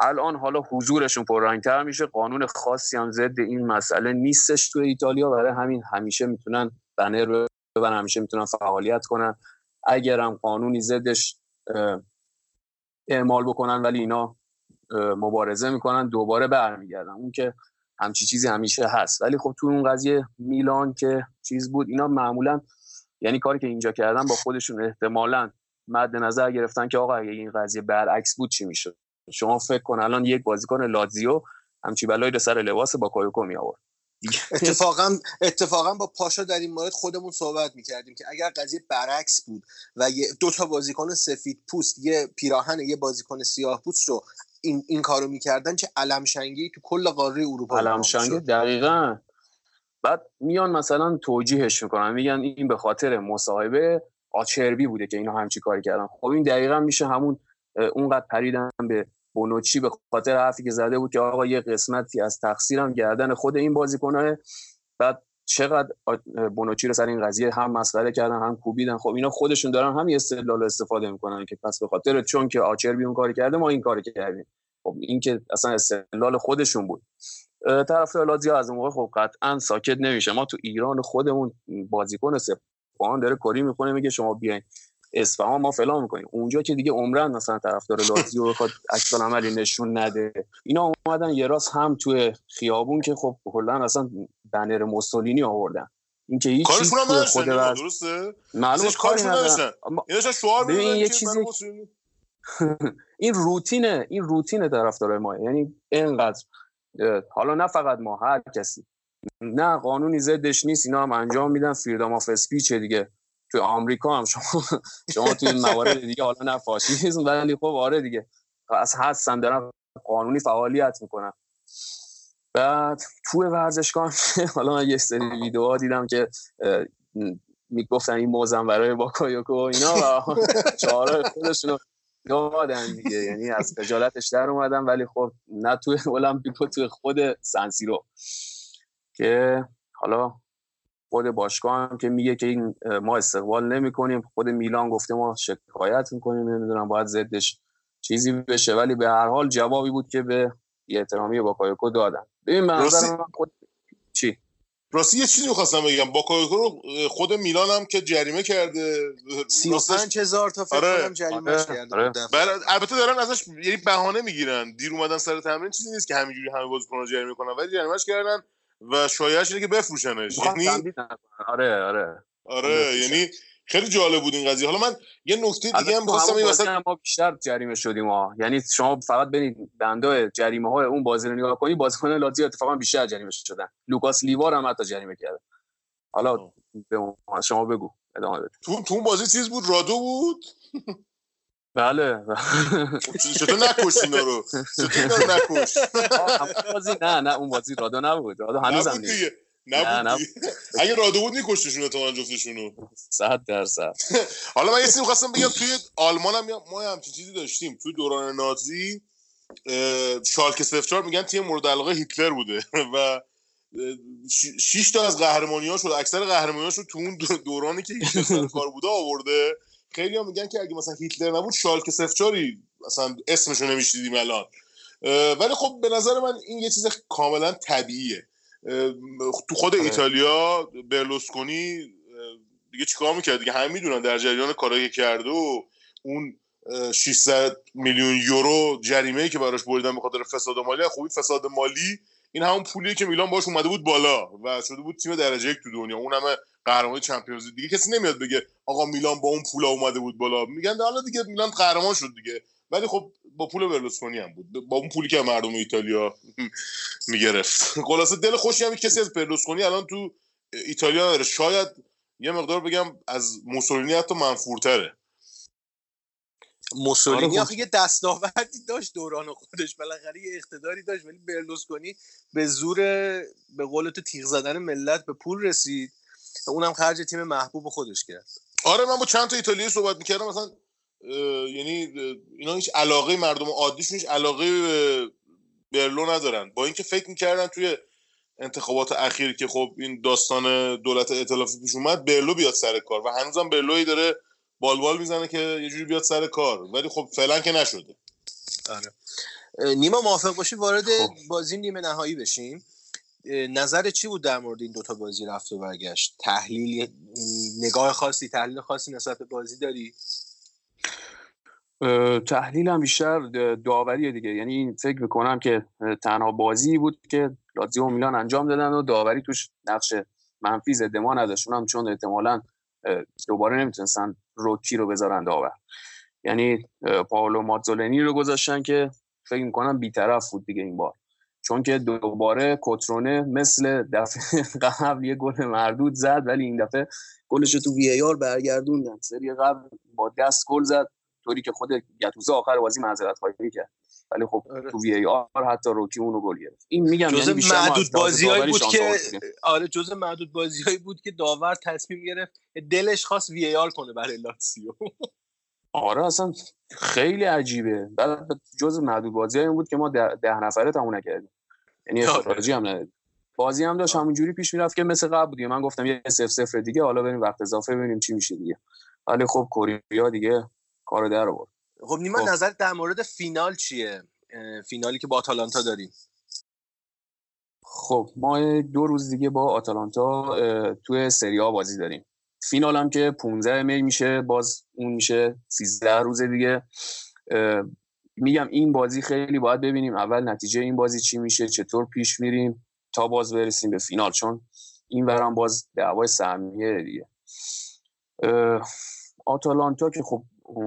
الان حالا حضورشون پررنگتر میشه. قانون خاصی هم ضد این مسئله نیستش تو ایتالیا. برای همین همیشه می‌تونن بنر ببرن همیشه می‌تونن فعالیت کنن. اگر هم قانونی ضدش اعمال بکنن ولی اینا مبارزه می‌کنن دوباره برمیگردن. اون که همچی چیزی همیشه هست. ولی خب تو اون قضیه میلان که چیز بود اینا معمولا یعنی کاری که اینجا کردن با خودشون احتمالا مد نظر گرفتن که آقا اگه این قضیه برعکس بود چی می‌شد؟ شما فکر کن الان یک بازیکن لاتزیو همچی بلایی رو سر لباس با کایوکو می آورد اتفاقا اتفاقا با پاشا در این مورد خودمون صحبت می‌کردیم که اگر قضیه برعکس بود و یه دو تا بازیکن سفید پوست یه پیراهن یه بازیکن سیاه پوست رو این این کارو می‌کردن چه علمشنگی تو کل قاره اروپا علم شنگه دقیقا. بعد میان مثلا توجیهش می‌کنن میگن این به خاطر مصاحبه آچربی بوده که اینا همچی کاری کردن. خب این دقیقا میشه همون اونقدر پریدن به بونوچی به خاطر حرفی که زده بود که آقا یه قسمتی از تقصیرم گردن خود این بازیکنه. بعد چقدر بونوچی رو سر این قضیه هم مسخره کردن هم کوبیدن. خب اینا خودشون دارن همین استدلال استفاده می‌کنن که پس به خاطر چون که آچربی اون کاری کرده ما این کاری کردیم. خب این که اصلا استدلال خودشون بود. اه، طرفدار لاتزیو از اون موقع خب قطعا ساکت نمیشه. ما تو ایران خودمون بازیکن سپاهان داره کاری می‌کنه میگه شما بیاین اصفهان ما فلان می‌کنیم. اونجا که دیگه عمرن مثلا طرفدار لاتزیو بخواد عکس عملی نشون نده. اینا اومدن یه راست هم توی خیابون که خب کلا اصلا بنر موسولینی آوردن. این که هیچ چیز خود درسته؟ معلومه کاری نداشتن. اینا یه چیزی- این روتینه این روتین طرفدار ما. یعنی اینقدر حالا نه فقط ما هر کسی. نه قانونی ضدش نیست اینا هم انجام میدن. freedom of speech دیگه. تو آمریکا هم شما شما توی موارد دیگه حالا نه فاشیسم ولی خب آره دیگه. از هستن دارن قانونی فعالیت می‌کنن. بعد توی ورزشگاه حالا من یه سری ویدیوها دیدم که می‌گفتن این موزم برای باکایوکو اینا و شعارای خودشون رو دادن دیگه. یعنی از خجالتش در اومدن ولی خب نه توی المپیکو و توی خود سن سیرو که حالا خود باشگاه هم که میگه که این ما استقبال نمی کنیم خود میلان گفته ما شکایت می‌کنیم نمی‌دونم باید ضدش چیزی بشه. ولی به هر حال جوابی بود که به بی احترامی باکایوکو دادن. ببین نظر راستی- من خود چی راستی یه چیزی می‌خواستم بگم با رو خود میلان هم که جریمه کرده سی و راستش- پنج هزار تا فکر آره. کنم جریمهش آره. کرده آره. بله البته دارن ازش یعنی بهانه می‌گیرن دیر اومدن سر تمرین چیزی نیست که همینجوری همه بازیکن‌ها جریمه کنن ولی جریمهش کردن و شایعش اینه که بفروشنش یعنی. آره آره آره. یعنی خیلی جالب بود این قضیه. حالا من یه نکته دیگه هم همون این وسط ما بیشتر جریمه شدیم ها. یعنی شما فقط برید بنده جریمه های اون بازی رو نگاه کنی بازیکن لاتزیو اتفاقا بیشتر جریمه شدن. لوکاس لیوار هم حتی جریمه کرده. حالا شما بگو ادامه بده. تو تو بازی چیز بود؟ رادو بود؟ بله. چطور نکش اینا رو؟ چطور نکش بازی نه نه اون بازی رادو نبود. رادو هنوزم نیست. نبود اگه رادو بود میکشتشون تو جفتشونو. صد درصد. حالا من یه چیزی خواستم بگم توی آلمان هم ما همچین چیزی داشتیم. توی دوران نازی شالکه صفر میگن تیم مورد علاقه هیتلر بوده. و اه، ش- شش تا از قهرمانی شد. اکثر قهرمانی شد تو اون دو- دورانی که هیتلر کار بوده آورده. خیلی هم میگن که اگه مثلا هیتلر نبود شالکه صفچاری مثلا اسمشو نمیشیدیم الان. ولی خب به نظر من این یه چیز کاملا طبیعیه. تو خود آره. ایتالیا برلوسکونی دیگه چیکار می‌کرد؟ دیگه همه می‌دونن در جریان کارایی که کرده و اون اه، 600 میلیون یورو جریمه ای که براش بریدن به خاطر فساد مالی. خوبی فساد مالی این همون پولیه که میلان باش اومده بود بالا و شده بود تیم درجه یک تو دنیا. اون همه قهرمان چمپیونز. دیگه کسی نمیاد بگه آقا میلان با اون پولا اومده بود بالا. میگن حالا دیگه میلان قهرمان شد دیگه. ولی خب با پول برلوسکونی هم بود. با اون پولی که مردم ایتالیا می‌گرفت. خلاصه دل خوشی هم کسی از برلوسکونی الان تو ایتالیا داره شاید یه مقدار بگم از موسولینی حتی منفورتره. موسولینی آره، یه دستاوردی داشت دوران خودش. بالاخره یه اقتداری داشت ولی برلوسکونی به زور به قول تو تیغ زدن ملت به پول رسید. و اونم خرج تیم محبوب خودش کرد. آره من با چند تا ایتالیایی صحبت می‌کردم مثلا یعنی اینا هیچ علاقه مردم عادیشون هیچ علاقه به برلو ندارن. با اینکه فکر می‌کردن توی انتخابات اخیر که خب این داستان دولت ائتلافی پیش اومد برلو بیاد سر کار و هنوزم برلوی داره بالبال می‌زنه که یه جوری بیاد سر کار. ولی خب فعلا که نشده. آره. نیما موافق باشی؟ وارد خب. بازی نیمه نهایی بشیم. نظر چی بود در مورد این دوتا بازی رفت و برگشت؟ تحلیل نگاه خاصی تحلیل خاصی نسبت به بازی داری؟ تحلیلم بیشتر د- داوریه دیگه. یعنی این فکر می‌کنم که تنها بازی بود که لاتزیو و میلان انجام دادن و داوری توش نقش منفی ضد ما نداشت. اونم چون احتمالا دوباره نمی‌تونستن روکی رو بذارن داور. یعنی پاولو ماتزولینی رو گذاشتن که فکر می‌کنم بیطرف بود دیگه این بار. چون که دوباره کترونه مثل دفعه قبل یه گل مردود زد ولی این دفعه گلش تو وی ای آر برگردوندن. سری قبل با دست گل زد. طوری که خود گتوزه آخر بازی معذرت خواهی کرد. ولی خب آره. تو وی ای آر حتی روکی اونو گل گرفت. این میگم جزء یعنی معدود داوری بود که. آره جزء معدود بازیهایی بود که داور تصمیم گرفت دلش خواست وی ای آر کنه برای لاتسیو آره اصلا خیلی عجیبه. بعد جز معدود بازی این بود که ما ده, ده نفره تموم نکردیم. یعنی آره. اخراجی هم ندادیم بازی هم داشت همونجوری پیش می‌رفت که مثل قبل دیگه من گفتم یه سف سفر دیگه حالا بریم وقت اضافه ببینیم چی میشه دیگه. ولی خب کوریا دیگه کارو در آورد. خب نیما خب. نظر در مورد فینال چیه؟ فینالی که با آتالانتا داریم خب ما دو روز دیگه با آتالانتا توی سری آ بازی داریم. فینال هم که 15 می میشه باز اون میشه 13 روز دیگه. میگم این بازی خیلی باید ببینیم. اول نتیجه این بازی چی میشه چطور پیش میریم تا باز برسیم به فینال چون این برام باز دعوای سهمیه دیگه. آتالانتا که خب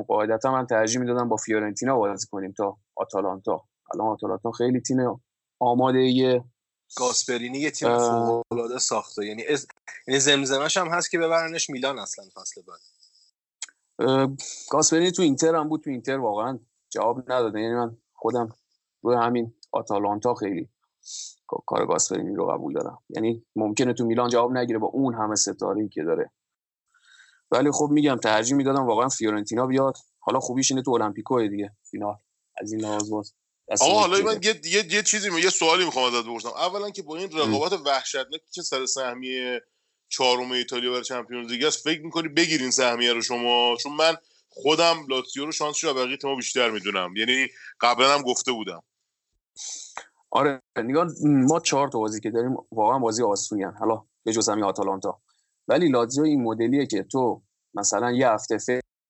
قاعدتا من ترجیح می‌دادم با فیورنتینا بازی کنیم تا آتالانتا. الان آتالانتا خیلی تیم آماده ایه گاسپرینی یه تیم اه. فوق العاده ساخته. یعنی از... یعنی زمزمش هم هست که ببرنش میلان اصلا فصل بعد. گاسپرینی تو اینتر هم بود. تو اینتر واقعا جواب نداده یعنی من خودم روی همین آتالانتا خیلی کا- کار گاسپرینی رو قبول دارم. یعنی ممکنه تو میلان جواب نگیره با اون همه ستاره که داره. ولی خب میگم ترجیح می‌دادم واقعا فیورنتینا بیاد. حالا خوبیش اینه تو المپیکو دیگه. فینال. از این لحاظ باز آقا ما حالا. من یه, یه, یه چیزی یه سوالی می‌خوام ازت بپرسم. اولا که با این رقابت وحشتناکی که سر سهمیه چهارم ایتالیا برای چمپیونز لیگ است فکر می‌کنی بگیرین سهمیه رو شما؟ چون من خودم لاتزیو رو شانسش رو بقیه تیم‌ها بیشتر می‌دونم. یعنی قبلا هم گفته بودم. آره نگاه ما چهار تا بازی که داریم واقعا بازی آسونی هن. حالا به جز همین آتالانتا. ولی لاتزیو این مدلیه که تو مثلا یه هفته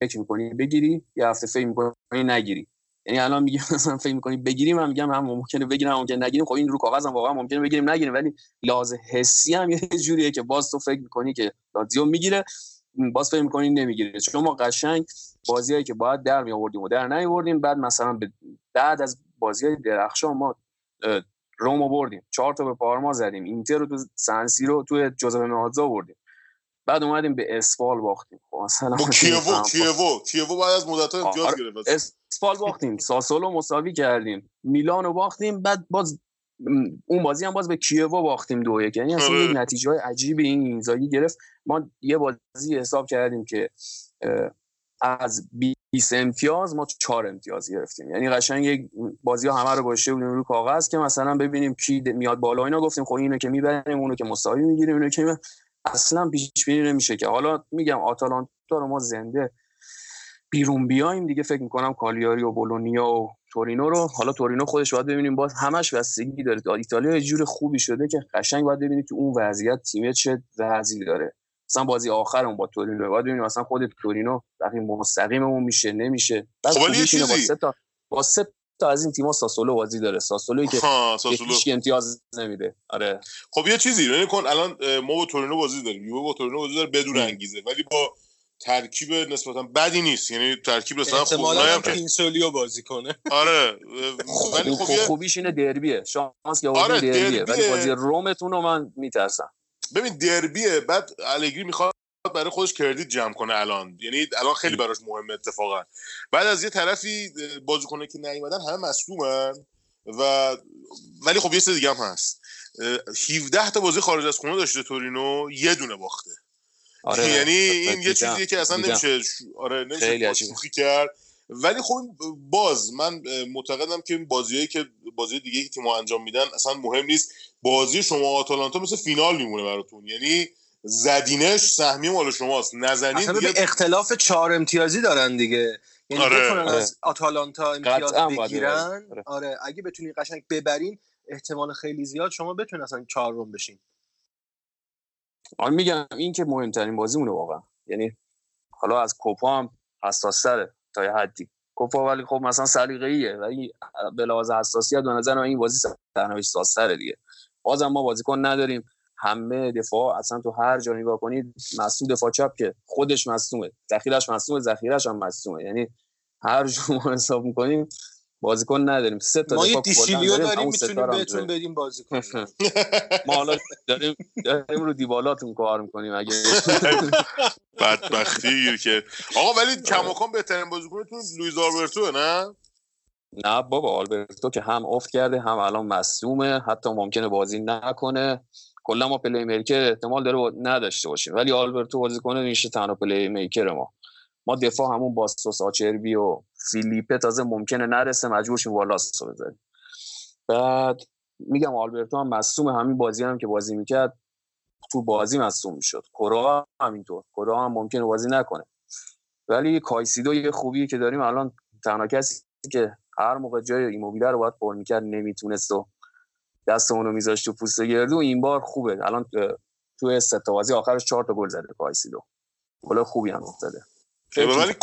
فکر می‌کنی بگیری یه هفته فکر می‌کنی نگیری. یعنی الان میگم مثلا فکر می‌کنی بگیریم من میگم هم ممکنه بگیرم ممکنه نگیریم. خب این رو کاغذ هم واقعا ممکنه بگیریم نگیریم. ولی لحاظ حسی هم یه جوریه که باز تو فکر می‌کنی که لاتزیو می‌گیره باز فکر می‌کنی نمی‌گیره. چون ما قشنگ بازیایی که باید در می آوردیم و در نیاوردیم بعد مثلا بعد از بازی درخشان ما اه، رومو بردیم. چهار تا به پارما زدیم. اینتر رو تو سنسی رو تو جوزپه مهازا بردیم بعد اومدیم به اسپال باختیم. خب مثلا با مثل کیوو کیوو کیوو بعد از مدت امتیاز آره. گرفت. اسپال باختیم ساسولو مساوی کردیم میلانو باختیم بعد باز اون بازی هم باز به کیوو باختیم دو یک. یعنی اصلا آره. یک نتیجه های عجیبی این اینزاگی گرفت. ما یه بازی حساب کردیم که از 20 امتیاز ما 4 امتیاز گرفتیم. یعنی قشنگ یک بازی ها همه رو گذاشته بودیم رو کاغذ که مثلا ببینیم کی میاد بالا اینا. گفتیم خب اینو که می‌بریم اونو که مساوی می‌گیریم اینو که اصلا پیش بینی نمیشه که. حالا میگم آتالانتا رو ما زنده بیرون بیایم دیگه. فکر می‌کنم کالیاری و بولونیا و تورینو رو. حالا تورینو خودش باید ببینیم. باز همش بستگی داره. ایتالیا یه جور خوبی شده که قشنگ باید ببینید تو اون وضعیت تیم چه وضعی داره. مثلا بازی آخرمون با تورینو. باید ببینیم مثلا خود تورینو رقیب مستقیممون میشه نمیشه. بعد خب با سه تا با سه تا از این تیم‌ها ساسولو بازی داره. ساسولویی که ساسولو. هیچ امتیاز نمیده. آره. خب یه چیزی نگاه کن الان ما با تورینو بازی داریم. یووه با تورینو بازی داره بدون. انگیزه. ولی با ترکیب نسبتا بدی نیست. یعنی ترکیب نسبتا خوب هم که پینسولیو بازی کنه. آره. اه، ولی خوب خب خوبیش اینه دربیه. شانس که آره، آوردین دربیه. ولی دربیه. بازی رومتون رو من میترسم. ببین دربیه بعد الگری می‌خواد برای خودش کردیت جمع کنه الان یعنی الان خیلی براش مهمه اتفاقا بعد از یه طرفی اه، بازیکنه که نیومدن همه مصدومن و ولی خب یه سه دیگه هم هست اه، 17 تا بازی خارج از خونه داشته تورینو یه دونه باخته آره یعنی این یه. چیزیه که اصلا دیدم. نمیشه. آره نمیشه خیلی. شوخی کرد ولی خب باز من معتقدم که این بازیایی که بازی دیگه که تیم‌ها انجام میدن اصلا مهم نیست بازی شما آتالانتا مثل فینال میمونه براتون یعنی زدینش سهمیه مال شماست نزنین دیگه اختلاف چهار امتیازی دارن دیگه یعنی آره. بتونن آره. از آتالانتا امتیاز بگیرن. آره. آره اگه بتونین قشنگ ببرین احتمال خیلی زیاد شما بتونین اصلا چهارم بشین آره میگم این که مهمترین بازیمونه واقعا یعنی حالا از کوپا هم حساس تره تا یه حدی کوپا ولی خب مثلا سلیقه‌ایه ولی به لحاظ حساسیت به نظر من این بازی سرنوشت سازتره دیگه بازم ما بازیکن نداریم همه دفاع اصلا تو هر جا نگاه کنید مصوم دفاع چپ که خودش مصومه ذخیرش مصومه ذخیرش هم مصومه یعنی هر جور ما حساب می‌کنیم بازیکن نداریم. سه تا ما یه دیشیلیو داریم، می‌تونیم بهتون. بدیم بازی کنیم ما حالا داریم داریم رو دیبالاتون کار می‌کنیم اگه بدبختی که. آقا ولی کماکان بهترین بازیکنتون لوئیز آلبرتو نه؟ نه بابا آلبرتو که هم افت کرده هم الان مصومه حتی ممکنه بازی نکنه. کلا ما playmaker احتمال داره نداشته باشیم. ولی آلبرتو بازی کنه میشه تنها playmaker ما. ما دفاع همون باستوس آچربی و فیلیپه تازه ممکنه نرسه مجبور شیم والاس رو بذاریم. بعد میگم آلبرتو هم مصدوم همین بازی هم که بازی می‌کرد تو بازی مصدوم می‌شد. کورئا همینطور کورئا هم ممکنه بازی نکنه. ولی کایسیدو یه خوبی که داریم الان تنها کسی که هر موقع جای ایموبیله رو باید پر می‌کرد نمی‌تونست و دستمون رو میذاشت تو پوست گردو این بار خوبه. الان توی سه تا بازی آخرش چهار تا گل زده کایسیدو گل خوبی هم افتاده. ولی ولی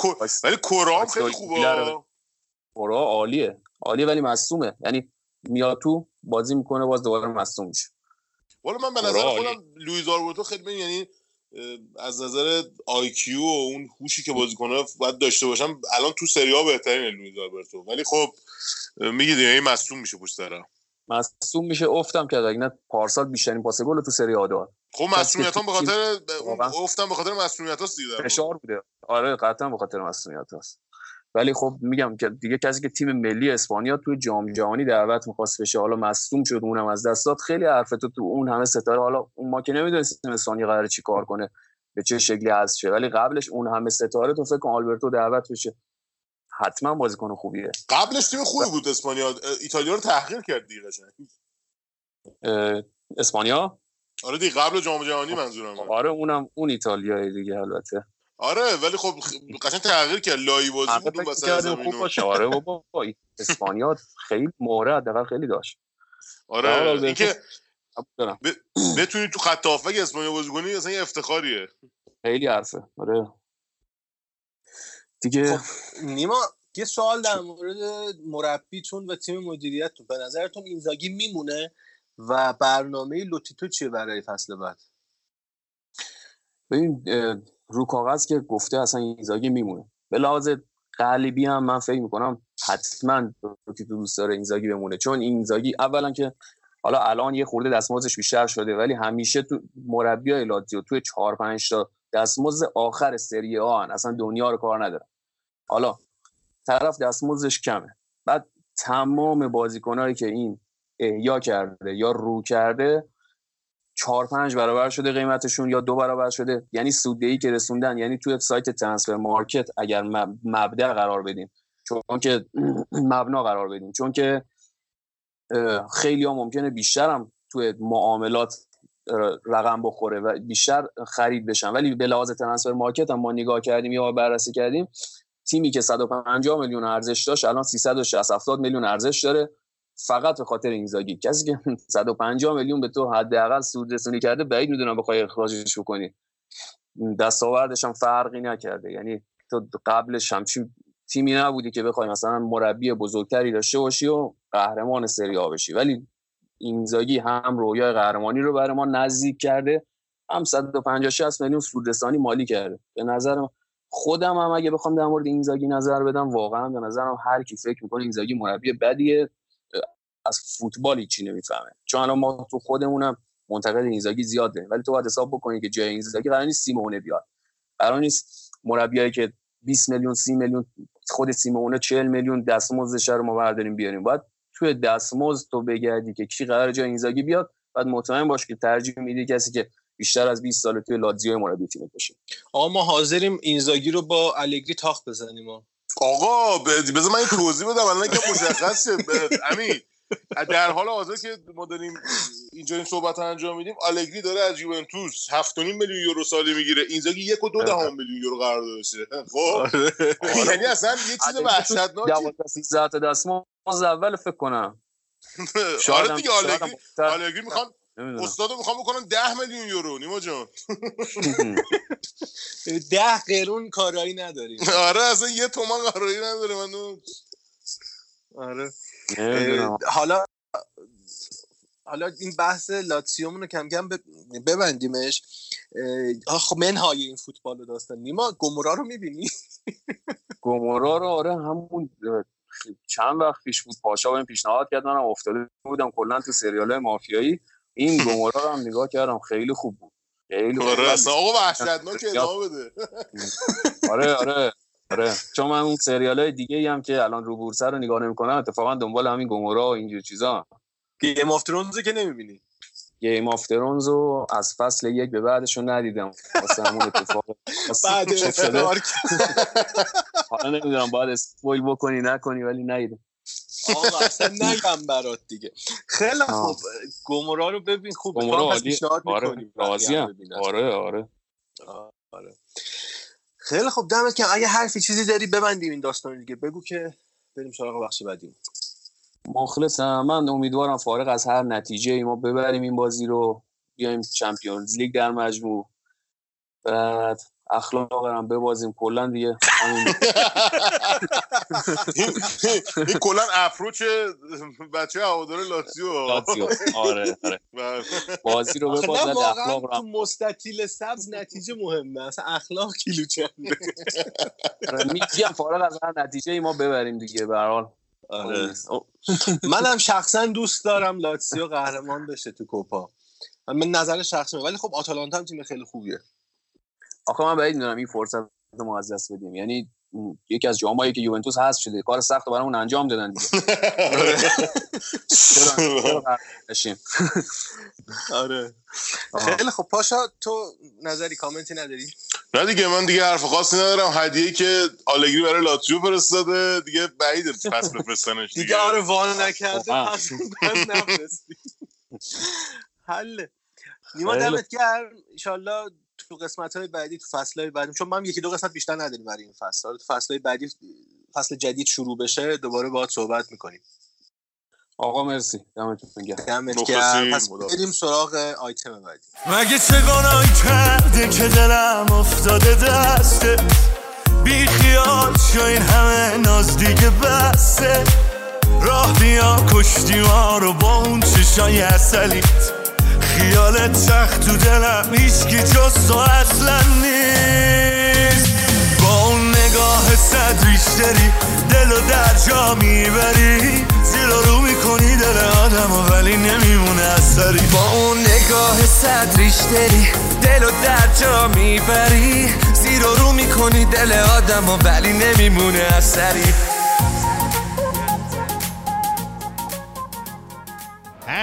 هم خیلی خوبه. کورئا عالیه. عالیه ولی مصدومه یعنی میاد تو بازی می‌کنه باز دوباره مصدوم میشه. والا من به نظر. خودم لوئیز آلبرتو خیلی یعنی از نظر IQ و اون هوشی که بازیکن‌ها باید داشته باشن الان تو سری آ بهترینه لوئیز آلبرتو ولی خب میگید این مصدوم میشه پشت سرم مصوم میشه افتم کرد اگه نه پارسال بیشترین پاس گل تو سری آ داد. خب که مسئولیت به خاطر اون. افتم به خاطر مسئولیت هاست دیگه. فشار بوده. آره قطعا به خاطر مسئولیت هست ولی خب میگم که دیگه کسی که تیم ملی اسپانیا توی جام جهانی دعوت می‌خواست بشه حالا مصدوم شد اونم از دست داد. خیلی حرف تو تو اون همه ستاره. حالا اون ما که نمی‌دونستیم اسپانیا قراره چی کار کنه به چه شکلی از شه. ولی قبلش اون همه ستاره تو فکر کن آلبرتو دعوت بشه. حتما بازیکن خوبیه. قبلش تیم خوبی بود اسپانیا. ایتالیا رو تحقیر کرد دیگه اسپانیا؟ آره دیگه قبل جام جهانی منظورم آره اونم اون ایتالیایی دیگه البته. آره ولی خب قشنگ تغییر کرد. لایی بازی بود وسط زمین آره بابا اسپانیا خیلی مهره حداقل خیلی داشت. آره اینکه. بتونی تو خط هافک اسپانیا بازی کنی اصلا یه افتخاریه. خیلی حرفه آره. دیگه خب نیما یه سوال در مورد مربیتون و تیم مدیریتتون. به نظرتون اینزاگی میمونه و برنامه لوتیتو چیه برای فصل بعد؟ ببین رو کاغذ که گفته اصلا اینزاگی میمونه. به لحاظ قلبی هم من فکر می‌کنم حتما تو دوست داره اینزاگی بمونه. چون اینزاگی اولا که حالا الان یه خورده دستمزدش بیشتر شده ولی همیشه تو مربی لاتزیو توی چهار پنج تا دستمزد آخر سری آ. اصلا دنیا رو کار ندارن حالا طرف دستمزدش کمه. بعد تمام بازیکنهایی که این احیا کرده یا رو کرده چهار پنج برابر شده قیمتشون یا دو برابر شده. یعنی سوددهی که رسوندن یعنی توی سایت ترانسفر مارکت اگر مب- مبدا قرار بدیم چون که مبنا قرار بدیم چون که خیلی ها ممکنه بیشتر هم توی معاملات رقم بخوره و بیشتر خرید بشن. ولی به لحاظ ترانسفر مارکت هم ما نگاه کردیم یا بررسی کردیم تیمی که 150 میلیون ارزش داشت الان 360 70 میلیون ارزش داره. فقط به خاطر اینزاگی. کسی که 150 میلیون به تو حداقل سود رسونی کرده بعید می‌دونم بخوای اخراجش بکنی. دستاوردش هم فرقی نکرده. یعنی تو قبلش همچین تیمی نبودی که بخوای مثلا مربی بزرگتری داشته باشی و قهرمان سری بشی. ولی اینزاگی هم رویای قهرمانی رو برای ما نزدیک کرده. هم 150 60 میلیون سودرسانی مالی کرده. به نظر خودم هم اگه بخوام در مورد اینزاگی نظر بدم واقعا به نظرم هر کی فکر می‌کنه اینزاگی مربی بدیه. از فوتبال چی نمی‌فهمه. چون الان ما تو خودمونم منتقد اینزاگی زیاده. ولی تو باید حساب بکنی که جای اینزاگی قرار نیست سیمونه بیاد. قرار نیست مربیایی که 20 میلیون 30 میلیون خود سیمونه 40 میلیون دستمزدش رو ما برداریم بیاریم. باید توی دستمزد تو بگردی که کی قرار جای اینزاگی بیاد بعد مطمئن باش که ترجیح میدی کسی که بیشتر از 20 سال توی لاتزیو مربی تیم باشه. آقا ما حاضریم اینزاگی رو با الگری تاخت بزنیم آقا بذار من این توضیح بدم الان که مشخص شه ب- امین در حال حاضر که ما داریم اینجا این صحبت رو انجام میدیم آلگری داره از یوونتوس 7.5 میلیون یورو سالی می‌گیره. اینزاگی یک و دو دهم میلیون یورو قراردادشه خب یعنی اصلا یه چیز وحشتناکی. 12 13 تا دستمزد اول فکر کنم. آره دیگه شاید آلگری هم بیشتر. آلگری می‌خوان استادو می‌خوان بکنن 10 میلیون یورو نیما جان. ده قرون کارایی نداریم. آره اصلا یه تومن قراری نداره من آره. حالا حالا این بحث لاتسیومون رو کم کم ببندیمش. آخ منهای این فوتبال رو داستان. نیما گمورا رو می‌بینی؟ گومورا رو آره همون چند وقت پیش بود پاشا بهم پیشنهاد کرد منم افتاده بودم کلا تو سریال مافیایی. این گومورا رو هم نگاه کردم خیلی خوب بود. خیلی خوب. آره. آقا وحشتناک ادامه بده. آره آره. آره. چون من اون سریال های دیگه ای هم که الان رو بورسه رو نگاه نمی‌کنم اتفاقا دنبال همین گومورا و اینجور چیزا. گیم آف ترونز که نمی‌بینی؟ Game of Thrones رو از فصل یک به بعدشون ندیدم. واسه همون اتفاق بعد. افتخار حالا نمی‌دونم باید spoil بکنی نکنی ولی ندیدم آقا اصلا نگم برات دیگه. خیلی. خوب. گمورا رو ببین خوب. عالیه. پیشنهاد آره. آره آره. آره. خیلی خوب. دمت که اگه حرفی چیزی داری ببندیم این داستان دیگه. بگو که بریم سراغ بخش بعدی. مخلصم. من امیدوارم فارغ از هر نتیجه ای ما ببریم این بازی رو. بیایم چمپیونز لیگ در مجموع. بعد اخلاق هم ببازیم. کلا دیگه همین این کلا اپروچ بچه هوادار لاتزیو. لاتزیو. آره آره. بله. بازی رو آخه بباز نه ولی واقعا اخلاق رو مستطیل سبز نتیجه مهمه. اصلا اخلاق کیلو چنده؟ آره، میگم فارغ از هر نتیجه ما ببریم دیگه به هر حال. آره. منم شخصا دوست دارم لاتسیو قهرمان بشه تو کوپا. من نظر شخصی ولی خب آتالانتا هم تیم خیلی خوبیه. آخه من بعید می‌دونم این فرصت رو ما از دست بدیم. یعنی یکی از جامایی که یوونتوس هست شده. کار سخت رو برامون انجام دادن دیگه؟ آره. آها. خیلی خب پاشا تو نظری کامنتی نداری؟ نه دیگه من دیگه حرف خاصی ندارم. هدیه که آلگری برای لاتزیو فرستاده دیگه بعیده پس بفرستنش دیگه دیگه. آره وان نکرده. پس نفرستی حله. نیما. دمت گرم. انشالله تو قسمت های بعدی تو فصل های بعدی چون من یکی دو قسمت بیشتر نداریم برای این فصل. حالا تو فصل های بعدی فصل جدید شروع بشه دوباره باهات صحبت می‌کنیم. آقا مرسی. دمتون گرم. دمت. گرم. پس. بریم سراغ آیتم بعدی. مگه چه گناهی کرده که دلم افتاده دسته بی خیال شو این همه ناز دیگه بسته. راه بیا کشتی ما رو با اون چشای اصلیت. خیالت سخت تو دلم هیچکی جز تو اصلا نیست. با اون نگاه صد ریشتری دل و در جا می‌بری. زیر رو می‌کنی دل آدم ولی نمیمونه اثری با اون نگاه صد ریشتری دل و در جا می‌بری. زیر رو می‌کنی دل آدم ولی نمیمونه اثری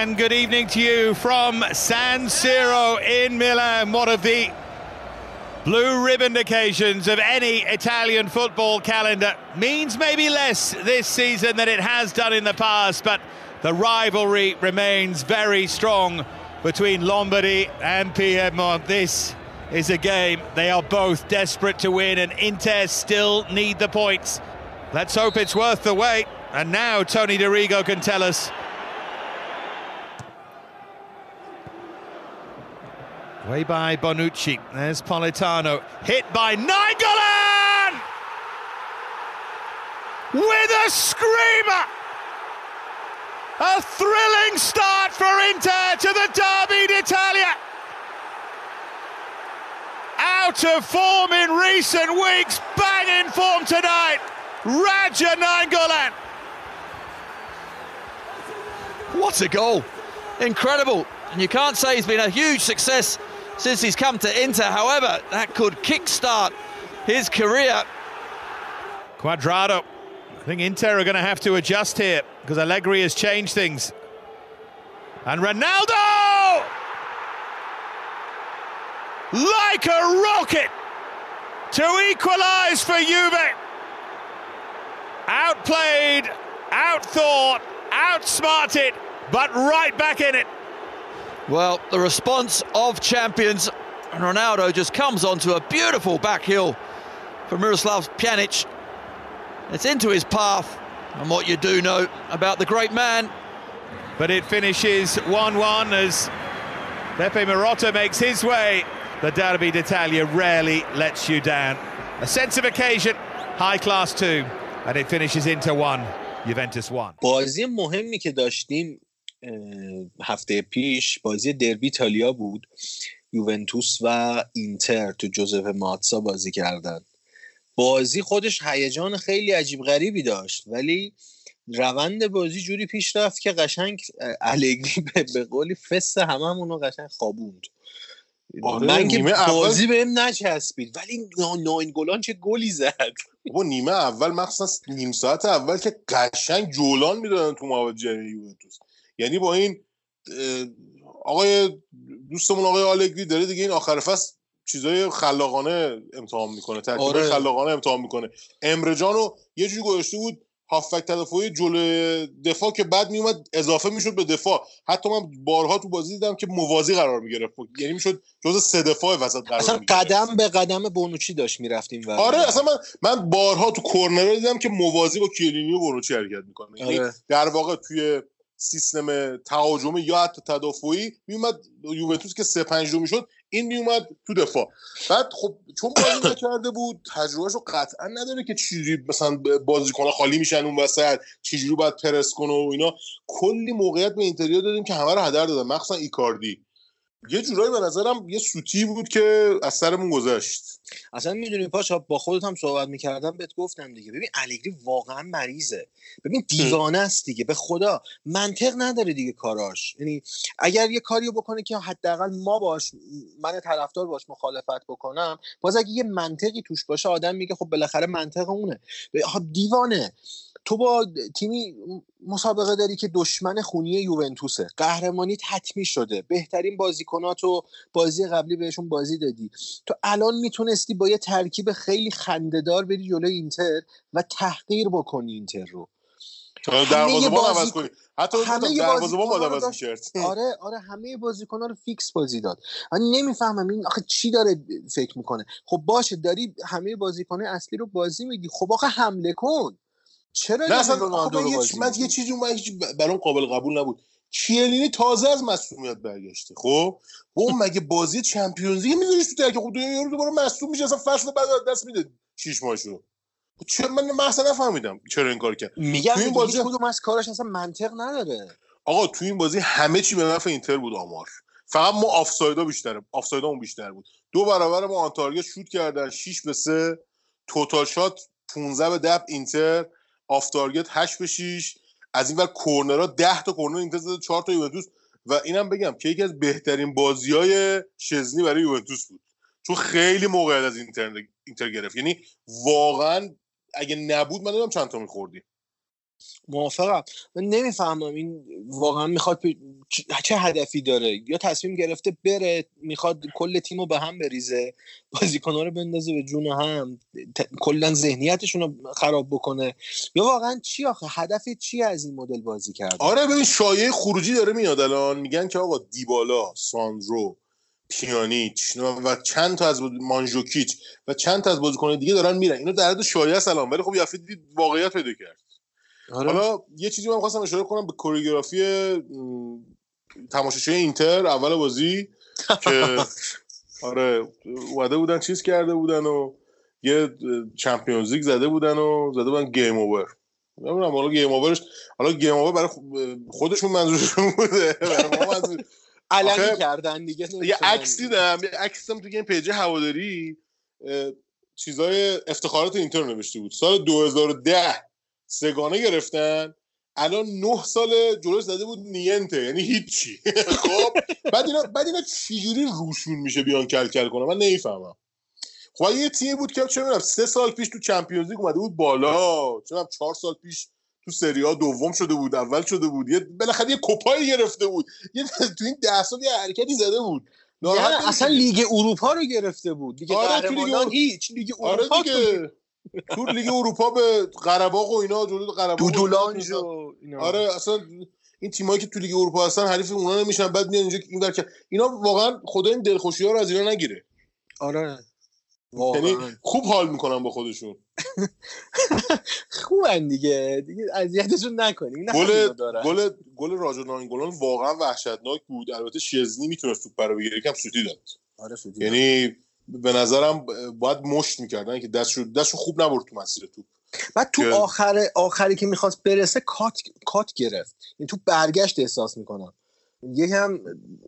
And good evening to you from San Siro in Milan, one of the blue ribbon occasions of any Italian football calendar. Means maybe less this season than it has done in the past, but the rivalry remains very strong between Lombardy and Piedmont. This is a game they are both desperate to win, and Inter still need the points. Let's hope it's worth the wait. And now Tony DeRigo can tell us Way by Bonucci. There's Politano. Hit by Nainggolan! With a screamer! A thrilling start for Inter to the Derby d'Italia. Out of form in recent weeks, bang in form tonight. Raja Nainggolan. What a goal! Incredible. And you can't say he's been a huge success since he's come to Inter. However, that could kickstart his career. Quadrado. I think Inter are going to have to adjust here because Allegri has changed things. And Ronaldo! Like a rocket to equalise for Juve. Outplayed, outthought, outsmarted, but right back in it. Well, the response of champions. Ronaldo just comes onto a beautiful back heel from Miroslav Pjanic. It's into his path, and what you do know about the great man. But it finishes 1 1 as Pepe Marotta makes his way. The Derby d'Italia rarely lets you down. A sense of occasion, high class too, and it finishes into 1, Juventus 1. بازی مهمی که داشتیم اه، هفته پیش بازی دربی ایتالیا بود. یوونتوس و اینتر تو جوزف ماتسا بازی کردن. بازی خودش هیجان خیلی عجیب غریبی داشت ولی روند بازی جوری پیش رفت که قشنگ الگری به, به قولی فس هممون رو قشنگ خوابوند. آره، من که نیمه اول- بازی بهم نچسبید ولی نا- ناینگولان چه گلی زد. بابا نیمه اول مخصوصا نیم ساعت اول که قشنگ جولان می‌دادن تو مواد جریمه یوونتوس. یعنی با این آقای دوستمون آقای آلگری داره دیگه این آخر فصل چیزای خلاقانه امتحان می‌کنه ترکیب آره. خلاقانه امتحان می‌کنه امره جانو یه جوری گذاشته بود هافک تدافعی جلو دفاع که بعد میومد اضافه می‌شد به دفاع حتی من بارها تو بازی دیدم که موازی قرار می‌گرفت یعنی می‌شد جزء سه دفاع وسط قرار اصلا می‌گرفت. قدم به قدم بونوچی داشت می‌رفتیم و آره اصلا من من بارها تو کورنر دیدم که موازی با کیلینی و بونوچی حرکت می‌کنه یعنی آره. در واقع توی سیستم تهاجمی یا حتی تدافعی میومد یوونتوس که 3 5 2 می‌شد این میومد تو دفاع. بعد خب چون بازی نکرده بود تجربهشو قطعا نداره که چجوری مثلا بازیکن خالی میشن اون وسط چجوری باید پرس کنه و اینا. کلی موقعیت به اینتریا دادیم که همه رو هدر دادن مخصوصا ایکاردی. یه جورایی به نظرم یه سوتی بود که از سرمون گذشت. اصلا می‌دونی پاشا با خودت هم صحبت می‌کردم بهت گفتم دیگه. ببین الگری واقعا مریضه. ببین دیوانه است دیگه به خدا. منطق نداره دیگه کاراش. یعنی اگر یه کاریو بکنه که حداقل ما باش من طرفدار باش مخالفت بکنم باز اگه یه منطقی توش باشه آدم میگه خب بالاخره منطق اونه. خب دیوانه. تو با تیمی مسابقه داری که دشمن خونی یوونتوسه. قهرمانیت حتمی شده. بهترین بازیکناتو بازی قبلی بهشون بازی دادی. تو الان می‌تونستی با یه ترکیب خیلی خندهدار بری جلوی اینتر و تحقیر بکنی اینتر رو. دروازه‌بان عوض کنی. حتی همه دروازه‌بان عوض می‌کرد. آره آره همه بازیکن‌ها رو فیکس بازی داد. من نمی‌فهمم این آخه چی داره فکر می‌کنه. خب باشه داری همه بازیکن‌های اصلی رو بازی میدی خب آخه حمله کن. چرا نه اصلا رونالدو رو یه, بازی من؟ یه چیزی من هیچ برام قابل قبول نبود. کیلینی تازه از مصونیت برگشته خب؟ و اون مگه بازی چمپیونز لیگ میذاریش تو خب دو یارو دوباره مصدوم میشه اصلا فصل بعد دست میده شیش ماهشو. چرا؟ من اصلا نفهمیدم چرا این کار کرد. میگم این بازی- کدوم از کاراش اصلا منطق نداره. آقا تو این بازی همه چی به نفع اینتر بود آمار. فقط ما آفسایدا بیشتره. آفسایدامون بیشتر بود. دو برابر ما on target شوت کردن 6 به 3 total shot 15 به 10 اینتر. off target 8 به 6 از این ور کورنرها 10 تا کورنر اینتر زده 4 تا یوونتوس. و اینم بگم که یکی از بهترین بازیای شزنی برای یوونتوس بود. چون خیلی موقعیت از اینتر اینتر گرفت. یعنی واقعا اگه نبود من نمی‌دونم چند تا می‌خوردیم. موافقم. من نمی‌فهمم این واقعا می‌خواد پ- چ- چه هدفی داره. یا تصمیم گرفته بره می‌خواد کل تیم رو به هم بریزه بازیکنها رو بندازه به جون هم ت- کلا ذهنیتشون رو خراب بکنه. یا واقعا چی آخه؟ هدف چی از این مدل بازی کرده؟ آره ببین شایعه خروجی داره میاد الان. میگن که آقا دیبالا ساندرو پیانیچ و چند تا از مانجوکیچ و چند تا از بازیکنان دیگه دارن میرن. اینو در حد شایعه الان ولی خب یه دید واقعیت پیدا کرد. آره. حالا یه چیزی من خواستم اشاره کنم به کوریوگرافی تماشاچی اینتر اول بازی که آره اومده بودن چیز کرده بودن و یه چمپیونز لیگ زده بودن و زده بودن گیم اوور نمی‌دونم حالا game over ش حالا game over برای خودشون منظورشون بوده علنی کردن دیگه یه. عکس دیدم یه عکس تو این پیج هواداری چیزای افتخارات اینتر نوشته بود سال 2010 سه‌گانه گرفتن. الان نه سال جلوش زده بود niente یعنی هیچی. خب؟ بعد اینا بعد اینا چجوری روشون میشه بیان کل کل کنه من نمی‌فهمم. خب یه تیمی بود که چه می‌دونم سه سال پیش تو Champions League اومده بود بالا. چه چهار سال پیش تو سری آ دوم شده بود اول شده بود. یه بالاخره یه کوپایی گرفته بود. یه تو این ده سال یه حرکتی زده بود. نه اصلا نمی‌شدی؟ لیگ اروپا رو گرفته بود. لیگ آره، تو لیگ هیچ. لیگ آره اروپا دیگه. تو لیگ اروپا به قره‌باغ و اینا جلو قره‌باغ دودلانژ و اینا آره اصلا این تیمایی که تو لیگ اروپا هستن حریف اونا نمیشن بعد میان اینجا این ور اینا واقعا خدا این دلخوشی ها رو از اینا نگیره. آره. یعنی خوب حال می‌کنن با خودشون. خوبن دیگه. دیگه اذیتشون نکنیم. گل. گل گل راجو ناینگولان واقعا وحشتناک بود. البته شزنی می‌تونست توپ رو بگیره یکم سوتی داد. آره. یعنی به نظرم باید مشت می‌کردن که دستشو دستشو خوب نبرد تو مسیر توپ. بعد تو آخر آخری که می‌خواست برسه کات کات گرفت. این تو برگشت احساس می‌کنم. یکم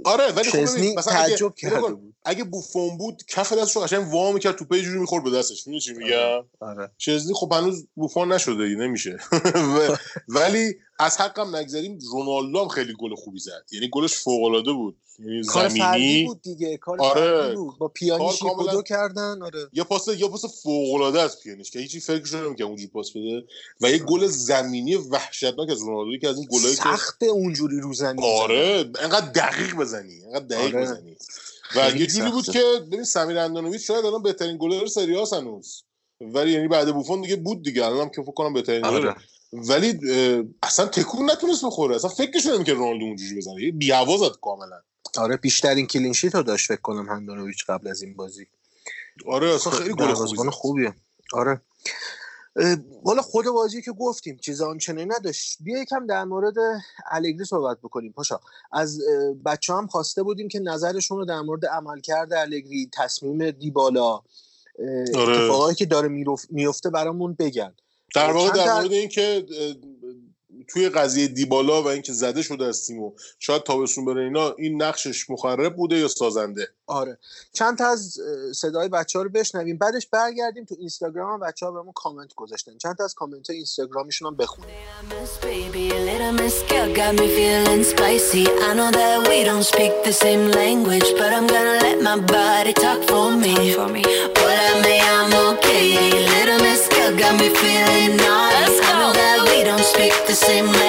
آره ولی خب تعجب کرده بود. اگه بوفون بود کف دستشو قشنگ وا می‌کرد توپ یه جوری می‌خورد به دستش. می‌دونی چی میگم؟ آره چزنی خب هنوز بوفون نشده نمیشه. ولی از حقم نگذریم رونالدو هم خیلی گل خوبی زد. یعنی گلش فوق العاده بود. یعنی کار فردی زمینی بود دیگه کار آره. بود. با پیانیش کاملا- دو کردن آره. یا پاس یا پاس فوق العاده از پیانیش که هیچی فکرش نمی‌کنه اونجوری پاس بده. و یه گل زمینی وحشتناک از رونالدو که از این گلایی که سخت اونجوری رو زمین. آره. انقدر دقیق بزنی. انقدر دقیق آره. بزنی. و یه جوری بود. که ببین سمیر اندانویچ شاید الان بهترین گلر سری آ هنوز. ولی یعنی بعد بوفون دیگه بود دیگه. الان هم که فکر کنم بهترین آره. ولی اصلا تکون نتونست بخوره. اصلا فکرش نمی‌کرد رونالدو اونجوری بزنه. بی‌هوا زد کاملا. آره بیشترین کلین شیت رو داشت فکر کنم هندانویچ قبل از این بازی. آره اصلا خیلی گل خوبی. خوبیه. آره. اه، والا خود بازی که گفتیم چیز آنچنانی نداشت. بیا یکم در مورد الگری صحبت بکنیم. پاشا از بچه هم خواسته بودیم که نظرشون رو در مورد عملکرد الگری تصمیم دیبالا آره. اتفاقایی که داره میرف- میفته برامون بگن. در واقع چند در مورد اینکه اه، توی قضیه دیبالا و اینکه زده شده از تیم و شاید تابستون بره اینا این نقشش مخرب بوده یا سازنده؟ آره. چند تا از صدای بچه ها رو بشنویم. بعدش برگردیم تو اینستاگرام هم بچه ها بهمون کامنت گذاشتن. چند تا از کامنت های اینستاگرامیشون هم بخونیم. Miss baby, a little miss girl got me feeling spicy. I know that we don't speak the same language, but I'm gonna let my body talk for me. Hola, me llamo Katie. Little miss girl got me feeling naughty. I know that we don't speak the same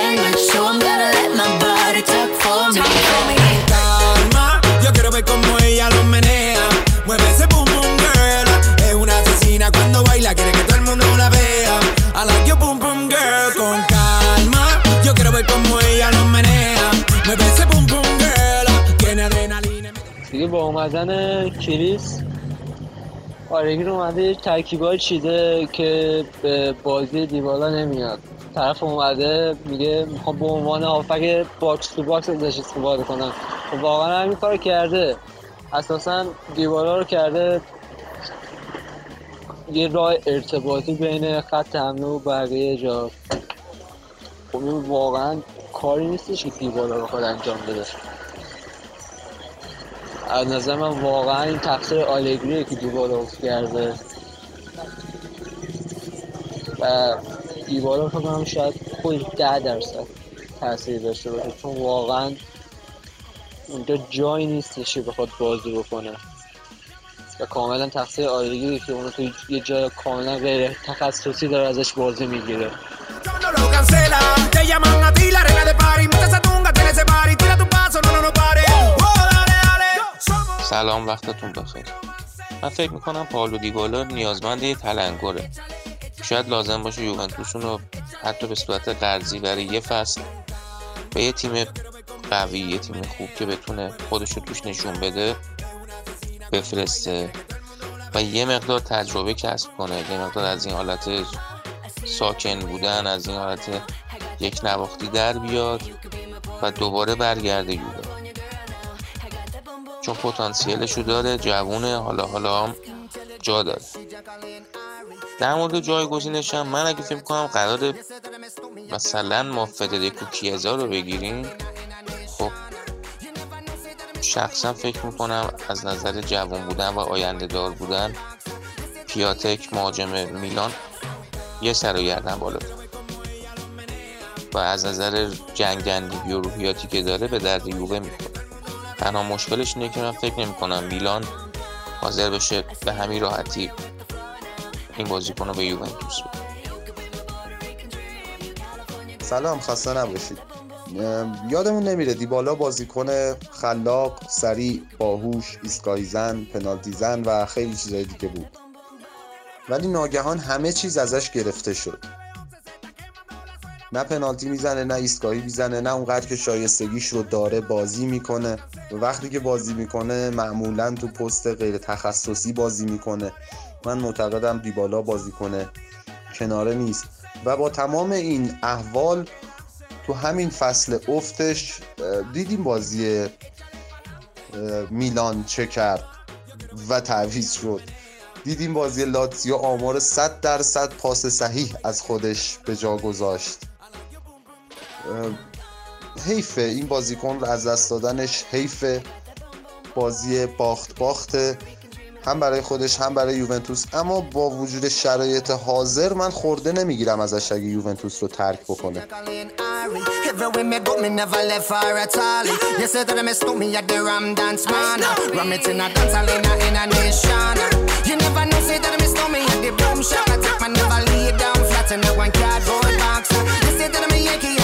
language, so I'm gonna let my body talk for me. calma. Yo quiero ver cómo ella lo menea. Mueve ese boom boom girl. Es una asesina cuando baila, quiere que todo el mundo la vea. I like your boom boom girl. Con calma. Yo quiero ver cómo ella lo menea. Mueve ese boom boom girl. Tiene adrenalina. دیگه با اومدن کریس آرگین اومده یه ترکیبای چیده که به بازی دیبالا نمیاد. طرف اومده میگه می‌خوام به عنوان هافک باکس تو باکس ازش استفاده کنم. و واقعا همین کار کرده. اساسا دیبالا رو کرده. یه راه ارتباطی بین خط حمله و بقیه جا. خب واقعا کاری نیستش که دیبالا رو خود انجام بده. از نظر من واقعا این تقصیر آلگریه که دیبالا افت کرده و دیبالا فکر کنم شاید خودش ده درصد تاثیر داشته باشه چون واقعا اونجا جایی نیستش که بخواد بازی بکنه و کاملا تقصیر آلگریه که اونو توی یه جای کاملا غیر تخصصی داره ازش بازی می‌گیره. Te llaman a ti la reina de party. Muchas atungas, tienes ese party. Tira tu paso, no, no, no pare. سلام وقتتون بخیر. من فکر می‌کنم پاولو دیبالا نیازمند یه تلنگره. شاید لازم باشه یوونتوسون رو حتی به صورت قرضی برای یه فصل به یه تیم قوی یه تیم خوب که بتونه خودش رو توش نشون بده بفرسته و یه مقدار تجربه کسب کنه. یه مقدار از این حالت ساکن بودن از این حالت یک نواختی در بیاد و دوباره برگرده یووه چون پتانسیلشو داره جوونه حالا حالا هم جا داره. در مورد جایگزینش هم من اگه فکر کنم قرار مثلا ما فدریکو کیزا رو بگیریم خب شخصا فکر می‌کنم از نظر جوان بودن و آینده دار بودن پیاتک مهاجم میلان یه سر و گردن بالا و از نظر جنگندگی و روحیاتی که داره به درد یووه می‌خوره. تنها مشکلش اینه که من فکر نمی کنم میلان حاضر بشه به همین راحتی این بازیکن رو به یوونتوس سلام خسته نباشید. یادمون نمیره دیبالا بازیکن خلاق سریع باهوش ایستگاهی زن پنالتی زن و خیلی چیزای دیگه بود. ولی ناگهان همه چیز ازش گرفته شد. نه پنالتی می‌زنه نه ایستگاهی می‌زنه نه اونقدر که شایستگیش رو داره بازی می‌کنه. و وقتی که بازی می‌کنه معمولا تو پست غیر تخصصی بازی می‌کنه. من معتقدم دیبالا بازی کنه. کناره نیست. و با تمام این احوال تو همین فصل افتش دیدیم بازی میلان چه کرد و تعویض شد. دیدیم بازی لاتزیو آمار 100 درصد پاس صحیح از خودش به جا گذاشت. حیفه. این بازیکن از دست دادنش حیفه. بازی باخت باخته هم برای خودش هم برای یوونتوس. اما با وجود شرایط حاضر من خورده نمی‌گیرم ازش اگه یوونتوس رو ترک بکنه. که یکی اگه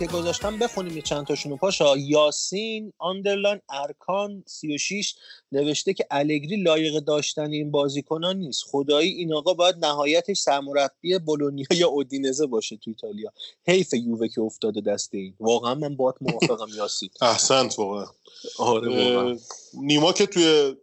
یه گذاشتم بخونید چند تاشون پاشا یاسین آندرلان ارکان 36 نوشته که الگری لایق داشتن این بازیکنان نیست. خدایی این آقا باید نهایتش سرمربی بولونیا یا اودینزه باشه تو ایتالیا. حیف یووه که افتاده دست این. واقعا من باهات موافقم یاسین احسنت واقعا. آره واقعا. نیما که توی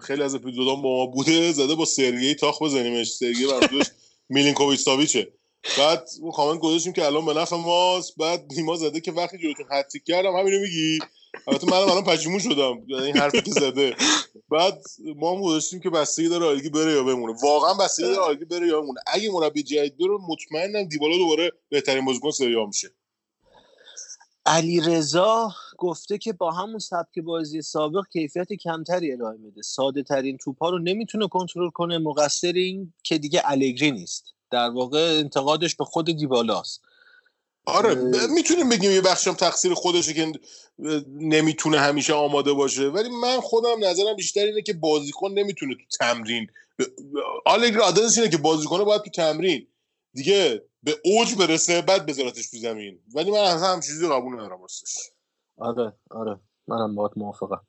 خیلی از اپیزودام با ما بوده زده با سرگی تاخ بزنیمش. سرگی منظورش میلینکوویچ ساویچه بعد اون کامنت گذاشتیم که الان به نفع ماست. بعد نیما زده که وقتی جلوتون هتریک کردم همینو میگی. البته منم الان پشیمون شدم. یعنی این حرفی که زده. بعد ما هم گذاشتیم که بستگی داره آلگی بره یا بمونه. واقعا بستگی داره آلگی بره یا بمونه. اگه مربی جدید بره مطمئنم دیبالا دوباره بهترین بازیکن سری آ میشه. علی رضا گفته که با همون سبک بازی سابق کیفیت کمتری ارائه میده. ساده ترین توپا رو نمی‌تونه کنترل کنه مقصر این که دیگه الگری نیست. در واقع انتقادش به خود دیبالاست. آره ب- می‌تونیم بگیم یه بخشم تقصیر خودشه که نمی‌تونه همیشه آماده باشه. ولی من خودم نظرم بیشتر اینه که بازیکن نمی‌تونه تو تمرین آلگری عادتش اینه که بازیکن باید تو تمرین دیگه به اوج برسه بعد بذارتش تو زمین. ولی من اصلا هم چیزی قبول ندارم راستش. آره آره. منم باهات موافقم.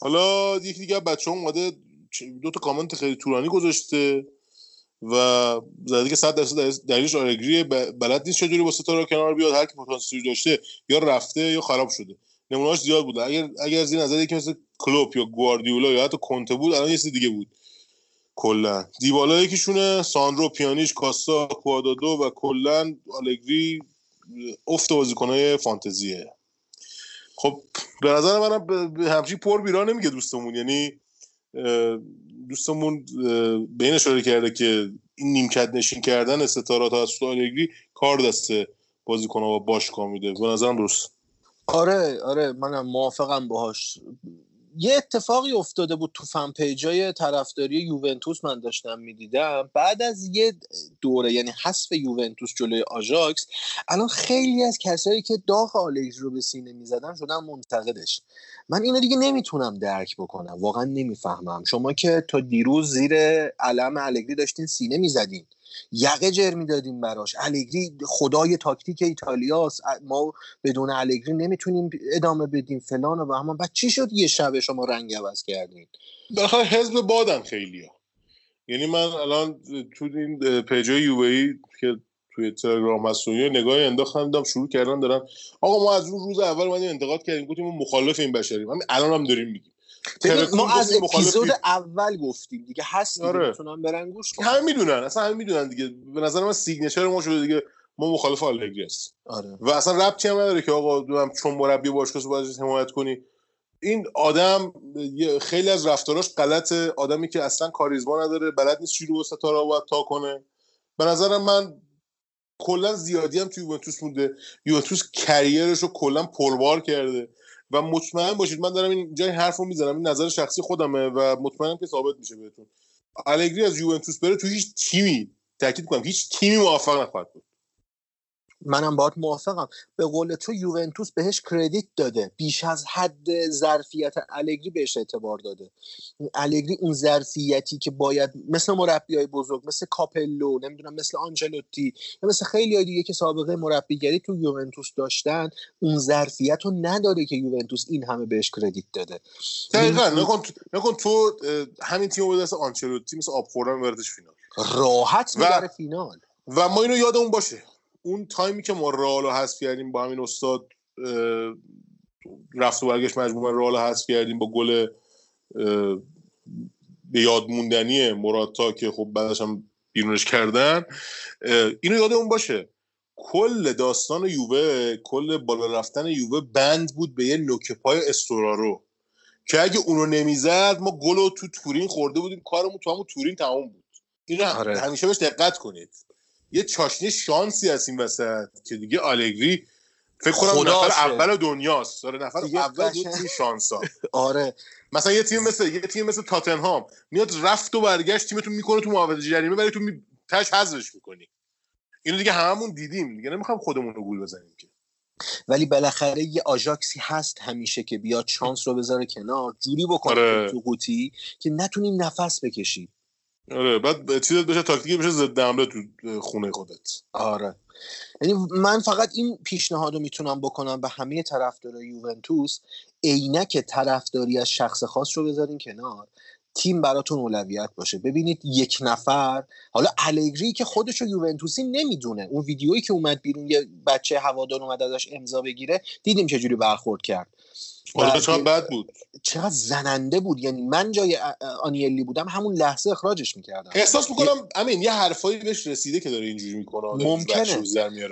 حالا یکی دیگه بچه هم اومده دو تا کامنت خیلی طولانی گذاشته. و که 100 درصد دلیلش آلگری بلد نیست چجوری با ستاره کنار بیاد. هر کی پتانسیل داشته یا رفته یا خراب شده. نمونهاش زیاد بوده. اگر اگر از این نظر یکی مثل کلوپ یا گواردیولا یا حتی کنته بود الان یه دیگه بود. کلا. دیبالا یکیشونه ساندرو پیانیش کاستا کوادادو و کلا آلگری افت بازیکنهای فانتزیه. خب به نظر منم همچین پر بیرا نمیگه دوستمون. یعنی دوستمون این اشاره کرده که این نیمکت نشین کردن ستاره توسط آلگری کار دست بازیکن‌ها با باشگاه میده. به نظرم درست. آره آره منم موافقم باهاش. یه اتفاقی افتاده بود تو فن پیجای طرفداری یوونتوس من داشتم می‌دیدم. بعد از یه دوره یعنی حذف یوونتوس جلوی آژاکس الان خیلی از کسایی که داغ آلگری رو به سینه می‌زدن شدن منتقدش. من اینو دیگه نمی‌تونم درک بکنم. واقعا نمی‌فهمم. شما که تا دیروز زیر علم الگری داشتین سینه می‌زدین. یقه جر می‌دادیم براش. الگری خدای تاکتیک ایتالیاست. ما بدون الگری نمی‌تونیم ادامه بدیم فلان و بهمان بعد چی شد یه شب شما رنگ عوض کردین؟ بالاخره حزب بادن خیلی یعنی من الان تو این پیجای یووه‌ای که توی تلگرام یه نگاهی انداختم دیدم شروع کردن دارن. آقا ما از اون روز اول اومدیم انتقاد کردیم گفتیم مخالف این بشریم. همین الان هم داریم میگیم. ما از اپیزود. اول گفتیم دیگه هست دیگه آره. می‌تونن برن گوش کنن. همه می‌دونن اصلا همه می‌دونن دیگه. به نظر من signature ما شده دیگه ما مخالف آلگری هستیم. آره. و اصلا ربطی هم نداره که آقا دوام چون مربی باشگاه باید حمایت کنی. این آدم خیلی از رفتاراش غلطه. آدمی که اصلا کاریزما نداره بلد نیست چی رو ستاره باید تا کنه. به نظرم من کلا زیادی هم توی یوونتوس مونده. یوونتوس کریرش رو کلا پربار کرده. و مطمئن باشید من دارم این جای حرف رو می‌زنم این نظر شخصی خودمه و مطمئنم که ثابت میشه بهتون. الگری از یوونتوس بره تو هیچ تیمی تاکید کنم هیچ تیمی موفق نخواهد بود. منم باهات موافقم. به قول تو یوونتوس بهش credit داده. بیش از حد ظرفیت الگری بهش اعتبار داده. الگری اون ظرفیتی که باید مثل مربی های بزرگ مثل کاپلو نمی‌دونم مثل آنجلوتی یا مثل خیلی های دیگه که سابقه مربیگری تو یوونتوس داشتن اون ظرفیت رو نداره که یوونتوس این همه بهش credit داده. دقیقا. نکن نکن تو همین تیم دست آنچلوتی مثل آب خوردن فینال. راحت و- می‌بره فینال. و ما اینو یادمون باشه. اون تایمی که ما رئال رو حذف کردیم با همین استاد رفت و برگشت مجموعه رئال رو حذف کردیم با گل به یاد موندنی مراتا که خب بعدش هم بیرونش کردن. اینو یادمون باشه. کل داستان یووه کل بالا رفتن یووه بند بود به یه نوک پای استورارو که اگه اونو نمی‌زد ما گل رو تو تورین خورده بودیم. کارمون تو همون تورین تمام بود. اینو آره. همیشه بهش دقت کنید. یه چاشنی شانسی هست این وسط که دیگه آلگری فکر کنم. نفر اول دنیاست. داره نفر اول توی شانسا. آره. مثلا یه تیم مثل یه تیم مثل تاتنهام میاد رفت و برگشت تیمتون می‌کنه تو محوطه جریمه ولی تو می... تاش حذفش می‌کنی. اینو دیگه هممون دیدیم. دیگه نمی‌خوام خودمون رو گول بزنیم که. ولی بالاخره یه آژاکسی هست همیشه که بیاد شانس رو بذاره کنار جوری بکنه آره. تو قوطی که نتونی نفس بکشی آره بعد چیزت بشه تاکتیکی بشه ضد حمله تو خونه خودت. آره. یعنی من فقط این پیشنهاد رو می‌تونم بکنم به همه طرفدارای یوونتوس عینک طرفداری از شخص خاص رو بذارین کنار. تیم براتون اولویت باشه. ببینید یک نفر حالا الگری که خودش رو یوونتوسی نمی‌دونه. اون ویدیویی که اومد بیرون یه بچه هوادار اومد ازش امضا بگیره دیدیم چجوری برخورد کرد. و چقدر بد بود؟ چقدر زننده بود. یعنی من جای آنیلی بودم همون لحظه اخراجش می‌کردم. احساس می‌کنم امین یه حرفایی بهش رسیده که داره اینجوری می‌کنه. ممکنه.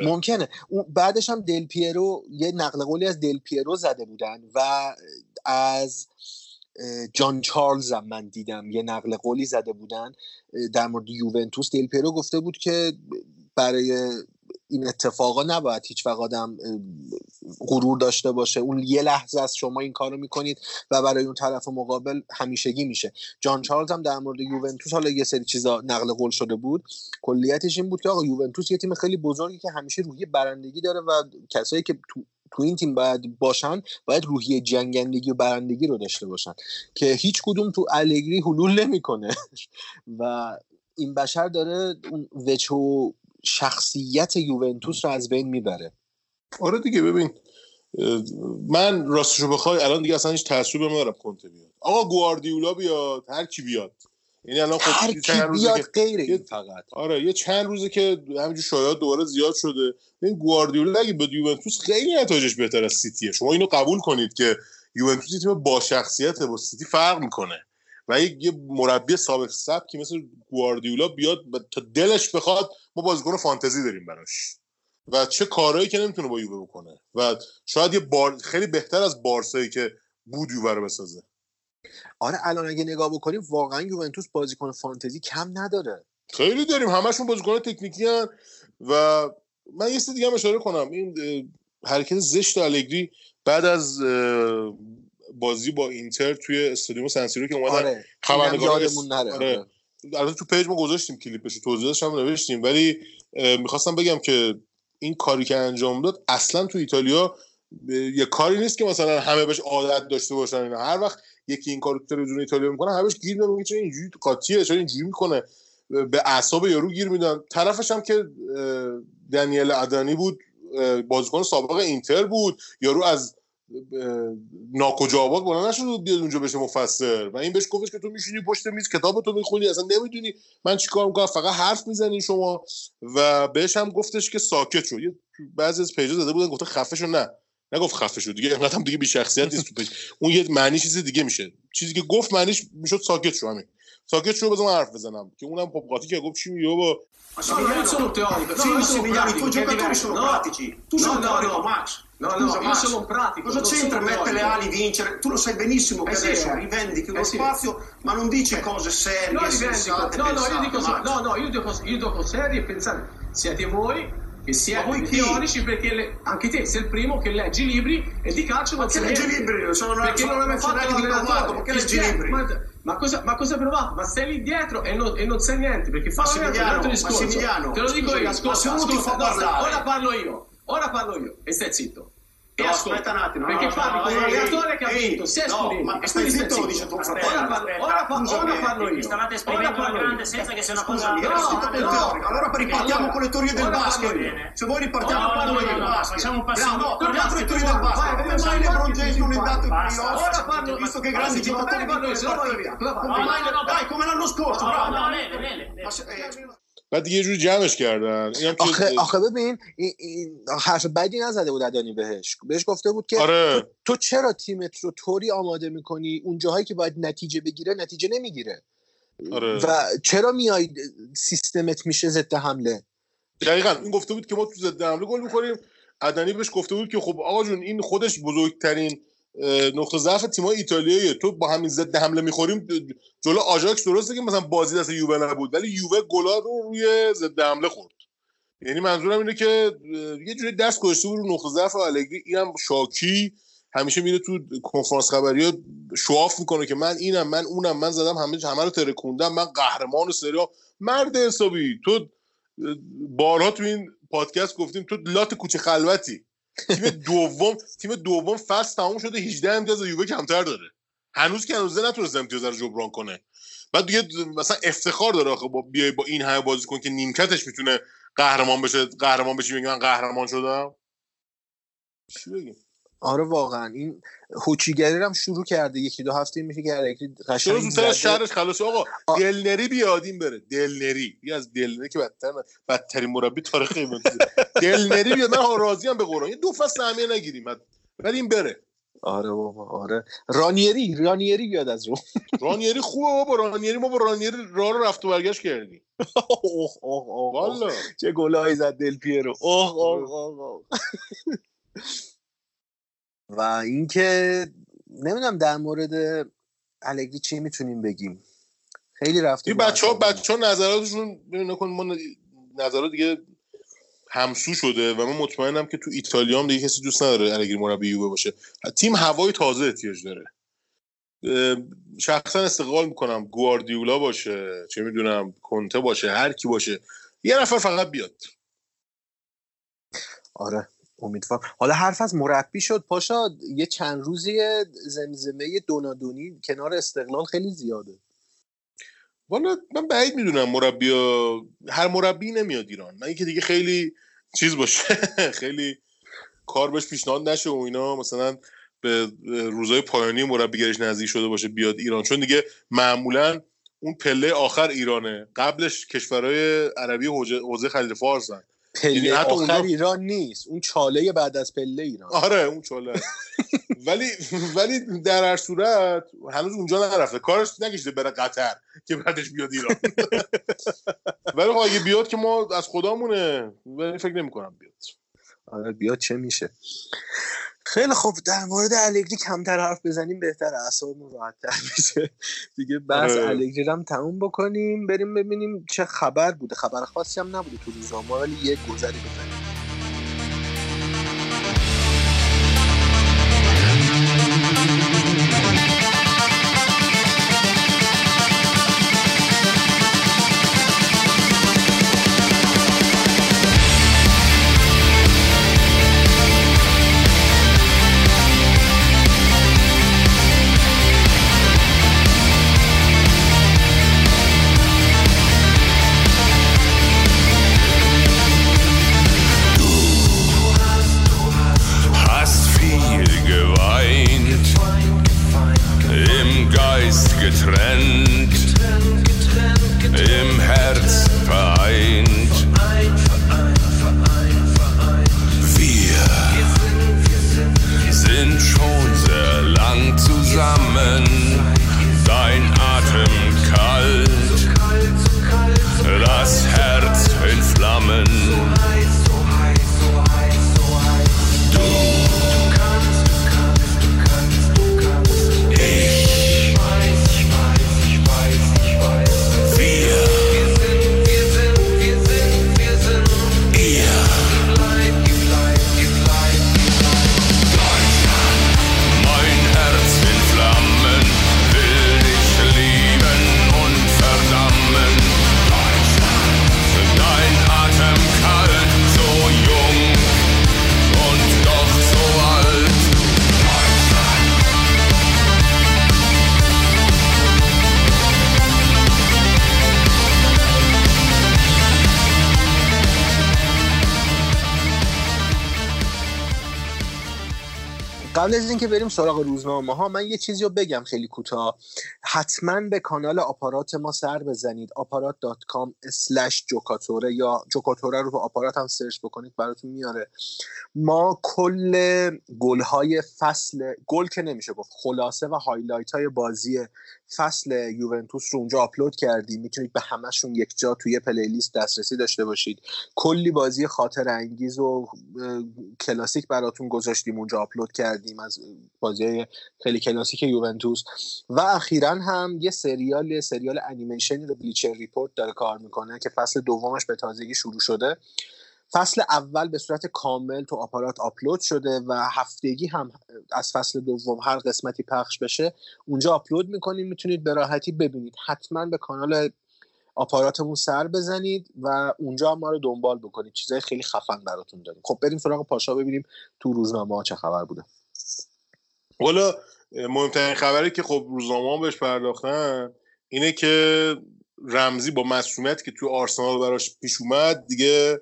ممکنه. بعدش هم دل پیرو یه نقل قولی از دل پیرو زده بودن و از جان چارلز هم من دیدم. یه نقل قولی زده بودن در مورد یوونتوس. دل پیرو گفته بود که برای این اتفاقا نباید هیچ وقت آدم غرور داشته باشه. اون یه لحظه از شما این کارو می‌کنید و برای اون طرف مقابل همیشگی میشه. جان چارلز هم در مورد یوونتوس حالا یه سری چیزا نقل قول شده بود. کلیتش این بود که آقا یوونتوس یه تیم خیلی بزرگی که همیشه روحیه برندگی داره و کسایی که تو تو این تیم باید باشن باید روحیه جنگندگی و برندگی رو داشته باشن که هیچ کدوم تو الگری حلول نمی‌کنه. و این بشر داره اون وجه و شخصیت یوونتوس رو از بین می‌بره. آره دیگه ببین من راستشو بخوای الان دیگه اصلا هیچ تعصبی ندارم کنته بیاد. آقا گواردیولا بیاد هر کی بیاد. یعنی الان خب هر کی بیاد که- غیر فقط. آره یه چند روزه که همینجور شایعات دوباره زیاد شده. این گواردیولا اگه به یوونتوس خیلی نتایجش بهتر از سیتیه. شما اینو قبول کنید که یوونتوس تیم با شخصیته با سیتی فرق می‌کنه. و یه, مربی سابق سبکی مثل گواردیولا بیاد تا دلش بخواد ما بازیکن فانتزی داریم براش. و چه کارهایی که نمی‌تونه با یووه بکنه. و شاید یه بار خیلی بهتر از بارسایی که بود یووه رو بسازه. آره الان اگه نگاه بکنیم واقعا یوونتوس بازیکن فانتزی کم نداره. خیلی داریم. همشون بازیکن تکنیکی هن. و من یه چیز دیگه هم اشاره کنم. این حرکت زشت الگری بعد از بازی با اینتر توی استادیوم سن‌سیرو که اومدن آره خبرنگارا یادمون نره. آره. البته تو پیج ما گذاشتیم کلیپش توضیحش هم نوشتیم. ولی می‌خواستم بگم که این کاری که انجام داد اصلا تو ایتالیا یه کاری نیست که مثلا همه بهش عادت داشته باشن اینا. هر وقت یکی این کارو تو تلویزیون ایتالیا می‌کنه همه بهش گیر میدن چرا اینجوری قاطیه چرا اینجوری می‌کنه؟ به اعصاب یارو گیر میدن. طرفش هم که دنیله آدانی بود بازیکن سابق اینتر بود. یارو از ناکجا آباد بلند نشد و بیاد اونجا بشه مفسر. و این بهش گفتش که تو میشینی پشت میز کتابتو می‌خونی. اصلا نمی‌دونی من چیکار می‌کنم فقط حرف می‌زنی شما. و بهش هم گفتش که ساکت شو. بعضی از پیجا زده بودن گفته خفه شو نه. نگفت خفه شو دیگه. اینقدر هم دیگه بی شخصیت نیست تو پیج. اون یه معنی چیز دیگه میشه. چیزی که گفت معنیش می‌شد ساکت شو همین. ساکت شو بذار من حرف بزنم که اونم خب قاطی که gofft چی میگه بابا Massimiliano, io sono teorico, No, sì, io sono Massimiliano, pratico, i tuoi che è giocatori diverso. sono No, pratici. Tu No, sei no, teorico, no. Max. No, Scusa, no, io Max. sono un pratico, Cosa non c'entra sono mettere le teorico. ali, vincere? Tu lo sai benissimo che Eh sì, adesso eh. rivendichi uno Eh sì. spazio, ma non dici cose serie, No, rivendico. sensate, No, no, io pensate, dico, Max. no, no, io dico, io dico serie e pensate, siete voi che si Ma è voi chi? teorici perché le- anche te sei il primo che leggi i libri e di calcio Ma che leggi libri? Sono una- perché sono non una fatto l'allenatore. Ti leggi libri? Ma, ma cosa, ma cosa hai provato? Ma stai lì dietro e non, e non sai niente perché fa un altro discorso. Te lo dico io, ascolta, ascolta, no, parlare- ora parlo io, ora parlo io e stai zitto. E no, ecco, aspetta un attimo, perché no, parli no, con eh, un allenatore eh, che ha vinto, si è studente. Ma stai zitto, dice tuo fratello. Ora parlo io. Stavate esprimendo la grande senza che sia una cosa... No, no, allora ripartiamo con le teorie del basket. Se vuoi ripartiamo con le teorie del basket. Facciamo un passo. No, torniamo con le teorie del basket. Come mai LeBron James non è andato in playoff? Ora parlo, visto che grandi giocatori vanno in partita. Dai, come l'anno scorso, bravo. No, no, Lele, Lele. بعد دیگه یه جوری جمعش کردن. اینم که آخه آخه ببین این, این حرف بدی نزده بود ادانی بهش. بهش گفته بود که آره. تو, تو چرا تیمت رو طوری آماده می‌کنی؟ اون جاهایی که باید نتیجه بگیره نتیجه نمی‌گیره. آره. و چرا میای سیستمت میشه ضد حمله؟ دقیقا این گفته بود که ما تو ضد حمله گل می‌خوریم. عدنی بهش گفته بود که خب آقا جون این خودش بزرگترین نقطه ضعف تیمای ایتالیاییه تو با همین ضد حمله می‌خوریم جلو آژاکس درسته که مثلا بازی دست یووه نبود ولی یووه گلا رو روی ضد حمله خورد. یعنی منظورم اینه که یه جوری دست گذاشته بود رو نقطه ضعف الگری اینم شاکی. همیشه میره تو کنفرانس خبری ها شواف می‌کنه که من اینم من اونم من زدم همه همه رو ترکوندم من قهرمان سری آ. مرد حسابی. تو بارها تو این پادکست گفتیم تو لات کوچه خلوتی. تیم دوم تیم دوم فصل تموم شده 18 امتیاز از یووه کمتر داره. هنوز که هنوز نتونسته امتیاز رو جبران کنه. بعد دیگه مثلا افتخار داره آخه با بیای با این همه بازی کن که نیمکتش می‌تونه قهرمان بشه. قهرمان بشی میگه من قهرمان شدم؟ چی بگیم؟ آره واقعا. این هوچیگری هم شروع کرده. یکی دو هفته میشه که الگری چرا قشنگ زودتر. شهرش خلاص آقا دلنری بیادیم بره. دلنری. بیا از دلنری که بدتر بدترین مربی تاریخ دلنری بیاد. من راضی ام به قرآن. یه دو فصل سهمیه نگیریم. ولی این بره. آره بابا آره. رانیری رانیری بیاد از رو. رانیری خوبه بابا. رانیری ما با رانیری راه رو رفت و برگشت کردیم. اوه اوه اوه چه گلایی زد دل پیرو. اوه اوه اوه اوه. و اینکه نمی‌دونم در مورد الگری چی می‌تونیم بگیم. خیلی رفته این بچه ها بچه ها نظراتشون ببین نکن ما نظرات دیگه همسو شده و من مطمئنم که تو ایتالیا هم دیگه کسی دوست نداره الگری مربی یووه باشه. تیم هوای تازه احتیاج داره. شخصا استقبال می‌کنم. گواردیولا باشه چه می‌دونم کنته باشه هر کی باشه. یه نفر فقط بیاد. آره. امیدوار. حالا حرف از مربی شد. پاشا یه چند روزی زمزمه دونادونی کنار استقلال خیلی زیاده. والا من بعید می‌دونم مربی هر مربی نمیاد ایران. من اینکه دیگه خیلی چیز باشه. خیلی کار بهش پیشنهاد نشه و اینا. مثلا به روزای پایانی مربیگریش نزدیک شده باشه بیاد ایران. چون دیگه معمولا اون پله آخر ایرانه. قبلش کشورهای عربی حوزه خلیج فارسن پله حتی آخر اونجا- ایران نیست. اون چاله بعد از پله ایران. آره اون چاله. ولی ولی در هر صورت هنوز اونجا نرفته. کارش نکشیده بره قطر که بعدش بیاد ایران. ولی خب اگه بیاد که ما از خدامونه. ولی فکر نمی کنم بیاد. آره بیاد چه میشه. خیلی خوب. در مورد الگری کمتر حرف بزنیم بهتر اعصابمون راحتتر میشه. دیگه بحث آره. الگری هم تموم بکنیم بریم ببینیم چه خبر بوده. خبر خاصی هم نبوده تو روزنامه ولی یه گذری بزنیم. قبل از اینکه بریم سراغ روزنامه ها من یه چیزی رو بگم خیلی کوتاه. حتما به کانال آپارات ما سر بزنید آپارات.com slash جوکاتوره یا جوکاتوره رو تو آپارات هم سرچ بکنید براتون میاره. ما کل گل های فصل گل که نمیشه گفت خلاصه و highlight های بازی فصل یوونتوس رو اونجا آپلود کردیم. می‌تونید به همشون یک جا توی playlist دسترسی داشته باشید. کلی بازی خاطره انگیز و کلاسیک براتون گذاشتیم اونجا آپلود کردیم از بازی خیلی کلاسیک یوونتوس. و اخیرا هم یه سریال سریال انیمیشنی رو Bleacher Report داره کار می‌کنه که فصل دومش به تازگی شروع شده. فصل اول به صورت کامل تو آپارات آپلود شده و هفتگی هم از فصل دوم هر قسمتی پخش بشه اونجا آپلود می‌کنیم می‌تونید به راحتی ببینید. حتما به کانال آپاراتمون سر بزنید و اونجا ما رو دنبال بکنید. چیزای خیلی خفن براتون داریم. خب بریم سراغ پاشا ببینیم تو روزنامه ها چه خبر بوده. حالا مهمترین خبری که خب روزنامه هم بهش پرداختن اینه که رمزی با مسئولیت که توی آرسنال براش پیش اومد دیگه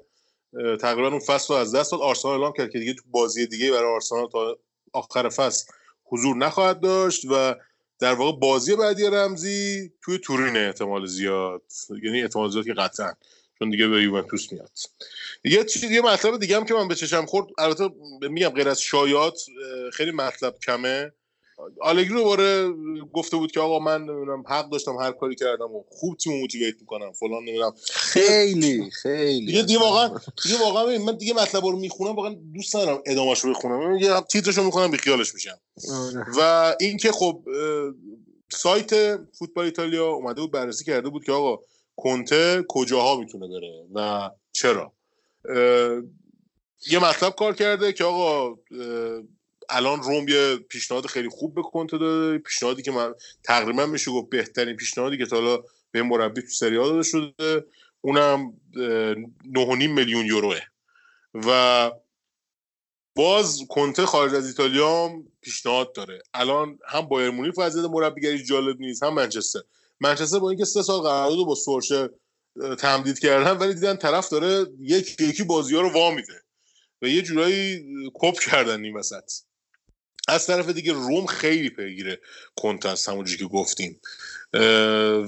تقریبا اون فصل رو از دست داد. آرسنال اعلام کرد که دیگه تو بازی دیگه برای آرسنال تا آخر فصل حضور نخواهد داشت و در واقع بازی بعدی رمزی توی تورین احتمال زیاد. یعنی احتمال زیاد که قطعا چون دیگه به یوونتوس میاد. یه چیز یه مطلب دیگه هم که من به چشم خورد البته میگم غیر از شایعات خیلی مطلب کمه. آلگری دوباره گفته بود که آقا من نمی‌دونم حق داشتم هر کاری کردم و خوب تیم موتیویت می‌کنم فلان نمی‌دونم. خیلی خیلی دیگه دیگه واقعا دیگه واقعا من دیگه مطلب رو می‌خونم واقعا دوست ندارم ادامهش رو بخونم. یه تیترشو می‌خونم بی خیالش میشم. آره. و اینکه خب سایت فوتبال ایتالیا اومده بود بررسی کرده بود که آقا کنته کجاها می‌تونه بره و چرا. یه مطلب کار کرده که آقا الان روم یه پیشنهاد خیلی خوب به کنته داده. پیشنهادی که من تقریبا میشه گفت بهترین پیشنهادی که تا حالا به مربی تو سری داده شده. اونم اه، 9.5 میلیون یوروه. و باز کنته خارج از ایتالیا هم پیشنهاد داره. الان هم بایر مونیخ وضعیت مربیگری جالب نیست هم منچستر. منچستر با اینکه سه سال قرارداد با سورشه تمدید کردن ولی دیدن طرف داره یک یکی بازی ها رو وا میده. و یه جورایی کپ کردن این وسط. از طرف دیگه روم خیلی پیگیره کنته است همونجوری که گفتیم.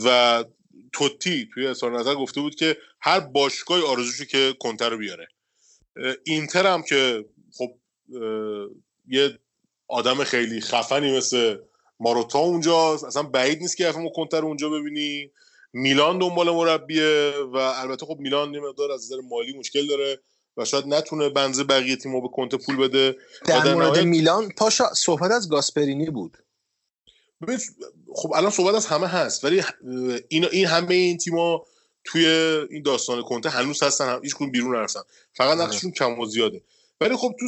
و توتی توی اظهار نظر گفته بود که هر باشگاهی آرزوشو که کنته رو بیاره. اینتر هم که خب یه آدم خیلی خفنی مثل ماروتا اونجاست. اصلا بعید نیست که افمو کنتر رو اونجا ببینی. میلان دنبال مربیه و البته خب میلان یه مقدار از نظر مالی مشکل داره. و شاید نتونه بنز بقیه تیمو به کنته پول بده و در مورد نهایت- میلان پاشا صحبت از گاسپرینی بود. ببین، خب الان صحبت از همه هست ولی این این همه این تیما توی این داستان کنته هنوز هستن هم هیچ کدوم بیرون نرفتن. فقط نقششون کم و زیاده. ولی خب تو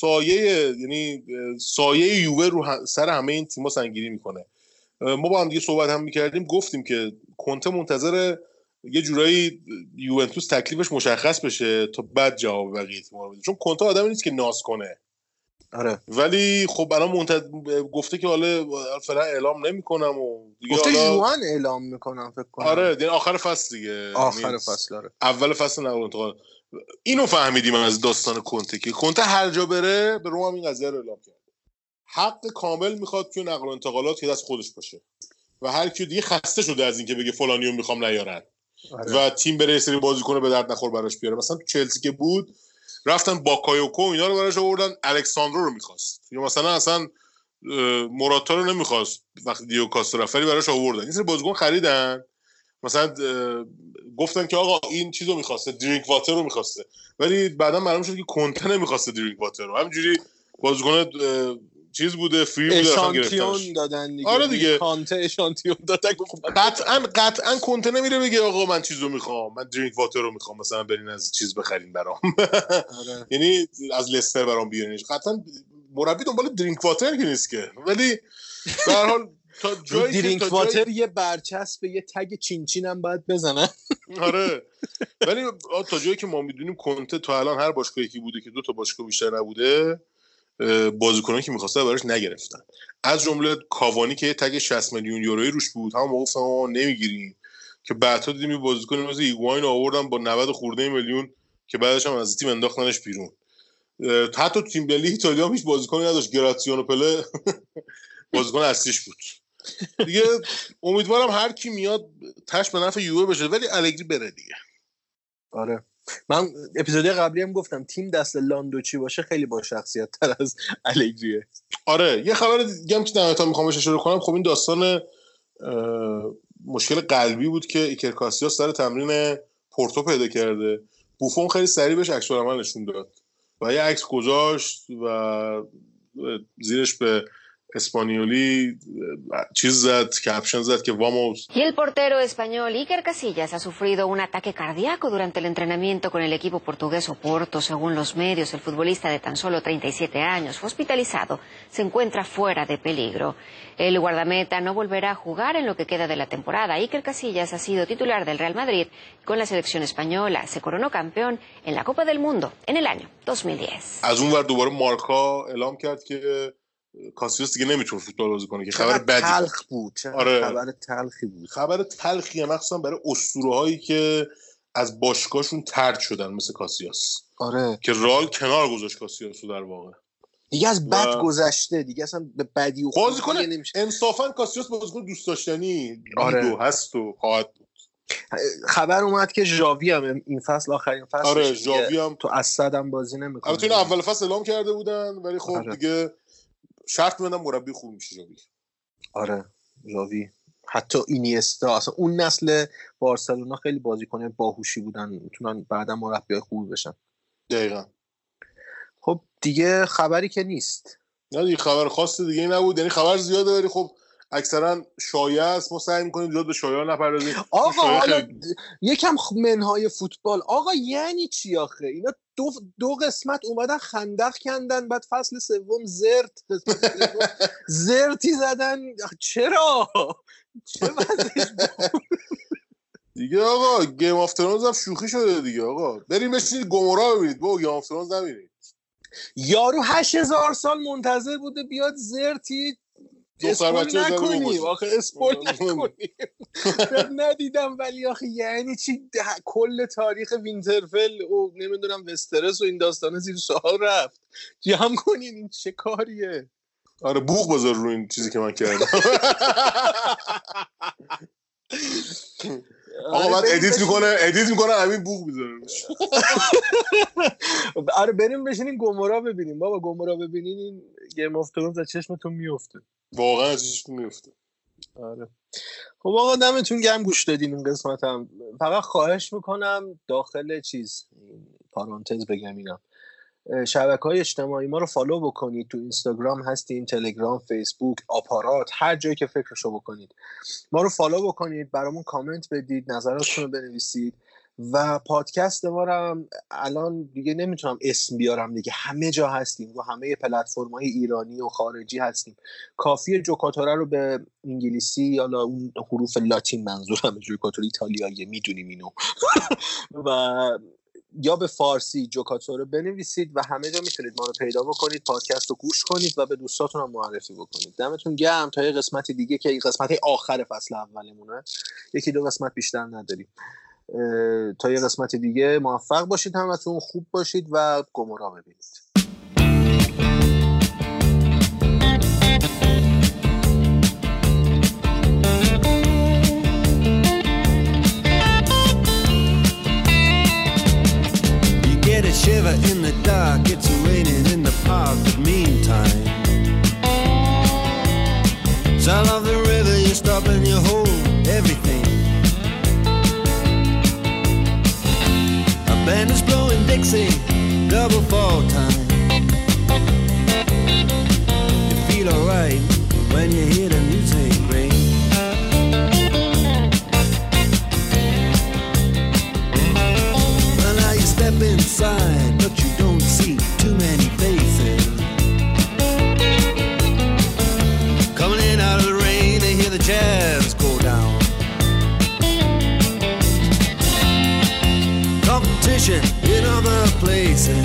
سایه یعنی سایه یووه رو سر همه این تیما سنگینی می‌کنه. ما با هم دیگه صحبت هم می‌کردیم گفتیم که کنته منتظر یه جورایی یوونتوس تکلیفش مشخص بشه تا بعد جواب بقیه تیم‌ها بده چون کنته آدمی نیست که ناز کنه. آره. ولی خب الان منتظر گفته که حالا فعلا اعلام نمی‌کنم و دیگه گفته حالا- جوان اعلام می‌کنم فکر کنم. آره دیگه آخر فصل دیگه. آخر یعنی فصل آره. اول فصل نقل انتقال اینو فهمیدیم از داستان کنته که کنته هر جا بره به رم این قضیه رو اعلام کرده حق کامل می‌خواد توی نقل و انتقالات که دست خودش باشه. و هر کی دیگه خسته شده از اینکه بگه فلانیو می‌خوام نیارن. آره. و تیم بره یه سری بازیکن به درد نخور براش بیاره. مثلا تو چلسی که بود رفتن باکایوکو اینا رو براش آوردن الکس ساندرو رو می‌خواست. یا مثلا اصلا موراتا رو نمی‌خواست وقتی دیگو کاستا رفت براش آوردن. این سری بازیکن خریدن. مثلا گفتن که آقا این چیزو می‌خواسته درینک واتر رو می‌خواسته. ولی بعدا معلوم شد که کنته نمی‌خواسته درینک واتر رو. همینجوری بازیکن چیز بوده فری بوده. اشانتیون دادن دیگه. آره دیگه. کانته اشانتیون دادن گفت قطعا قطعا کنته نمیره بگه آقا من چیزو می‌خوام. من درینک واتر رو می‌خوام. مثلا برین از چیز بخرین برام. آره. یعنی از لستر برام بیارینش. قطعا مربی دنبال درینک واتر که نیست که. ولی به هر حال تا جایی درینک واتر یه برچسب یه تگ چینچین هم باید بزنن. آره. ولی تا جایی که ما می‌دونیم کنته تا الان هر باشگاهی که بوده که دو تا باشگاه بیشتر نبوده اه، بازیکنانی که می‌خواسته براش نگرفتن. از جمله کاوانی که تگ 60 میلیون یورویی روش بود. هم موقع ما نمی‌گیریم. که بعدها دیدیم یه بازیکن مثل ایگواین آوردن با 90 خورده میلیون که بعدش هم از تیم انداختنش بیرون. حتی تو تیم ملی ایتالیا هم هیچ بازیکنی نداشت. گراتسیانو پله بازیکن اصلیش بود. دیگه امیدوارم هر کی میاد تش به نفع یووه بشه. ولی الگری بره دیگه. آره. من اپیزودی قبلی هم گفتم تیم دست لاندوچی باشه خیلی با شخصیت تر از الگریه آره یه خبر دیگه هم که نهایتا می‌خوام اشاره کنم. خب این داستان مشکل قلبی بود که ایکر کاسیاس سر تمرین پورتو پیدا کرده. بوفون خیلی سریع بهش عکس نشون داد و یه عکس گذاشت و زیرش به اسپانیولی اه، چیز زد کپشن زد که واموس Y el portero español Iker Casillas ha sufrido un ataque cardíaco durante el entrenamiento con el equipo portugués Oporto. Según los medios, el futbolista de tan solo 37 años fue hospitalizado. Se encuentra fuera de peligro. El guardameta no volverá a jugar en lo que queda de la temporada. Iker Casillas ha sido titular del Real Madrid y con la selección española. Se coronó campeón en la Copa del Mundo en el año 2010. از اون ور دوباره مارکا اعلام کرد که کاسیوس دیگه نمی‌تونه فوتبال بازی کنه که خبر بدی. تلخ بود آره. خبر تلخی بود. خبر تلخیه مخصوصا برای اسطوره هایی که از باشگاهشون ترد شدن مثل کاسیاس. آره. که رال کنار گذاشت کاسیاس رو در واقع. دیگه از بد و- گذشته دیگه اصلا به بدی و بازیکن نمیشه. انصافا کاسیاس بازیکن دوست داشتنی. آره. آره. هست و خواهد بود. خبر اومد که ژاوی هم این فصل آخرین فصل آره ژاوی هم تو اسد هم بازی نمی‌کنه. البته اول فصل اعلام کرده بودن ولی خب آره. دیگه شرط میدن مربی خوب میشه ژاوی. آره ژاوی. حتی اینیستا اصلا اون نسل بارسلونا خیلی بازیکن باهوشی بودن می‌تونن بعدا مربی خوبی بشن. دقیقا. خب دیگه خبری که نیست. نه دیگه خبر خاص دیگه نبود یعنی خبر زیاده ولی خب اکثرا شایعه است. ما سعی می‌کنیم زیاد به شایعه نپردازیم. آقا شایعه حالا خیلی- یکم منهای فوتبال. آقا یعنی چی آخه؟ اینا دو, دو قسمت اومدن خندق کندن بعد فصل سوم زرت زرتی زدن. چرا؟ چه؟ دیگه آقا Game of Thrones هم شوخی شده دیگه آقا. بریم بشینید گومورا ببینید. با Game of Thrones نبینید یارو هشت هزار سال منتظر بوده بیاد زرتی spoil نکنیم. آخه spoil نکنیم. من ندیدم ولی آخه یعنی چی؟ ده- کل تاریخ وینترفل و نمی‌دونم وسترس و این داستانه زیر سوال رفت. جمع کنین این چه کاریه؟ آره بوق بذار رو این چیزی که من کردم. آقا بعد بریم edit می‌کنه edit می‌کنه همین بوق می‌ذاره آره بریم بشینین گمورا ببینیم. بابا گمورا ببینین این Game of Thrones از چشمتون میفته واقعا ازش میفته آره. خب آقا دمتون گرم گوش دادین این قسمت هم فقط خواهش می‌کنم داخل چیز پرانتز بگم اینم شبکه های اجتماعی ما رو follow بکنید. تو اینستاگرام هستیم تلگرام فیسبوک آپارات هر جایی که فکرشو بکنید. ما رو follow بکنید برامون کامنت بدید نظراتتون رو بنویسید. و پادکست ما رو هم الان دیگه نمی‌تونم اسم بیارم دیگه. همه جا هستیم. رو همه پلتفرم های ایرانی و خارجی هستیم. کافی جوکاتوره رو به انگلیسی یا اون حروف لاتین منظورم جوکاتوره ایتالیایی می‌دونیم اینو. و یا به فارسی جوکاتوره بنویسید و همه جا می‌تونید ما رو پیدا بکنید پادکست رو گوش کنید و به دوستاتون هم معرفی بکنید. دمتون گرم. تا یه قسمت دیگه که قسمت آخر فصل اولمونه. یکی دو قسمت بیشتر نداریم. تا یه قسمت دیگه موفق باشید همتون خوب باشید و گمورا ببینید a shiver in the dark, it's raining in the park, but meantime. Sound of the river, you stop and you hold everything dancing.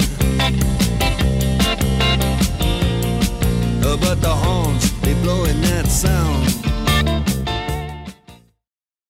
Uh, but the horns, they blowing that sound.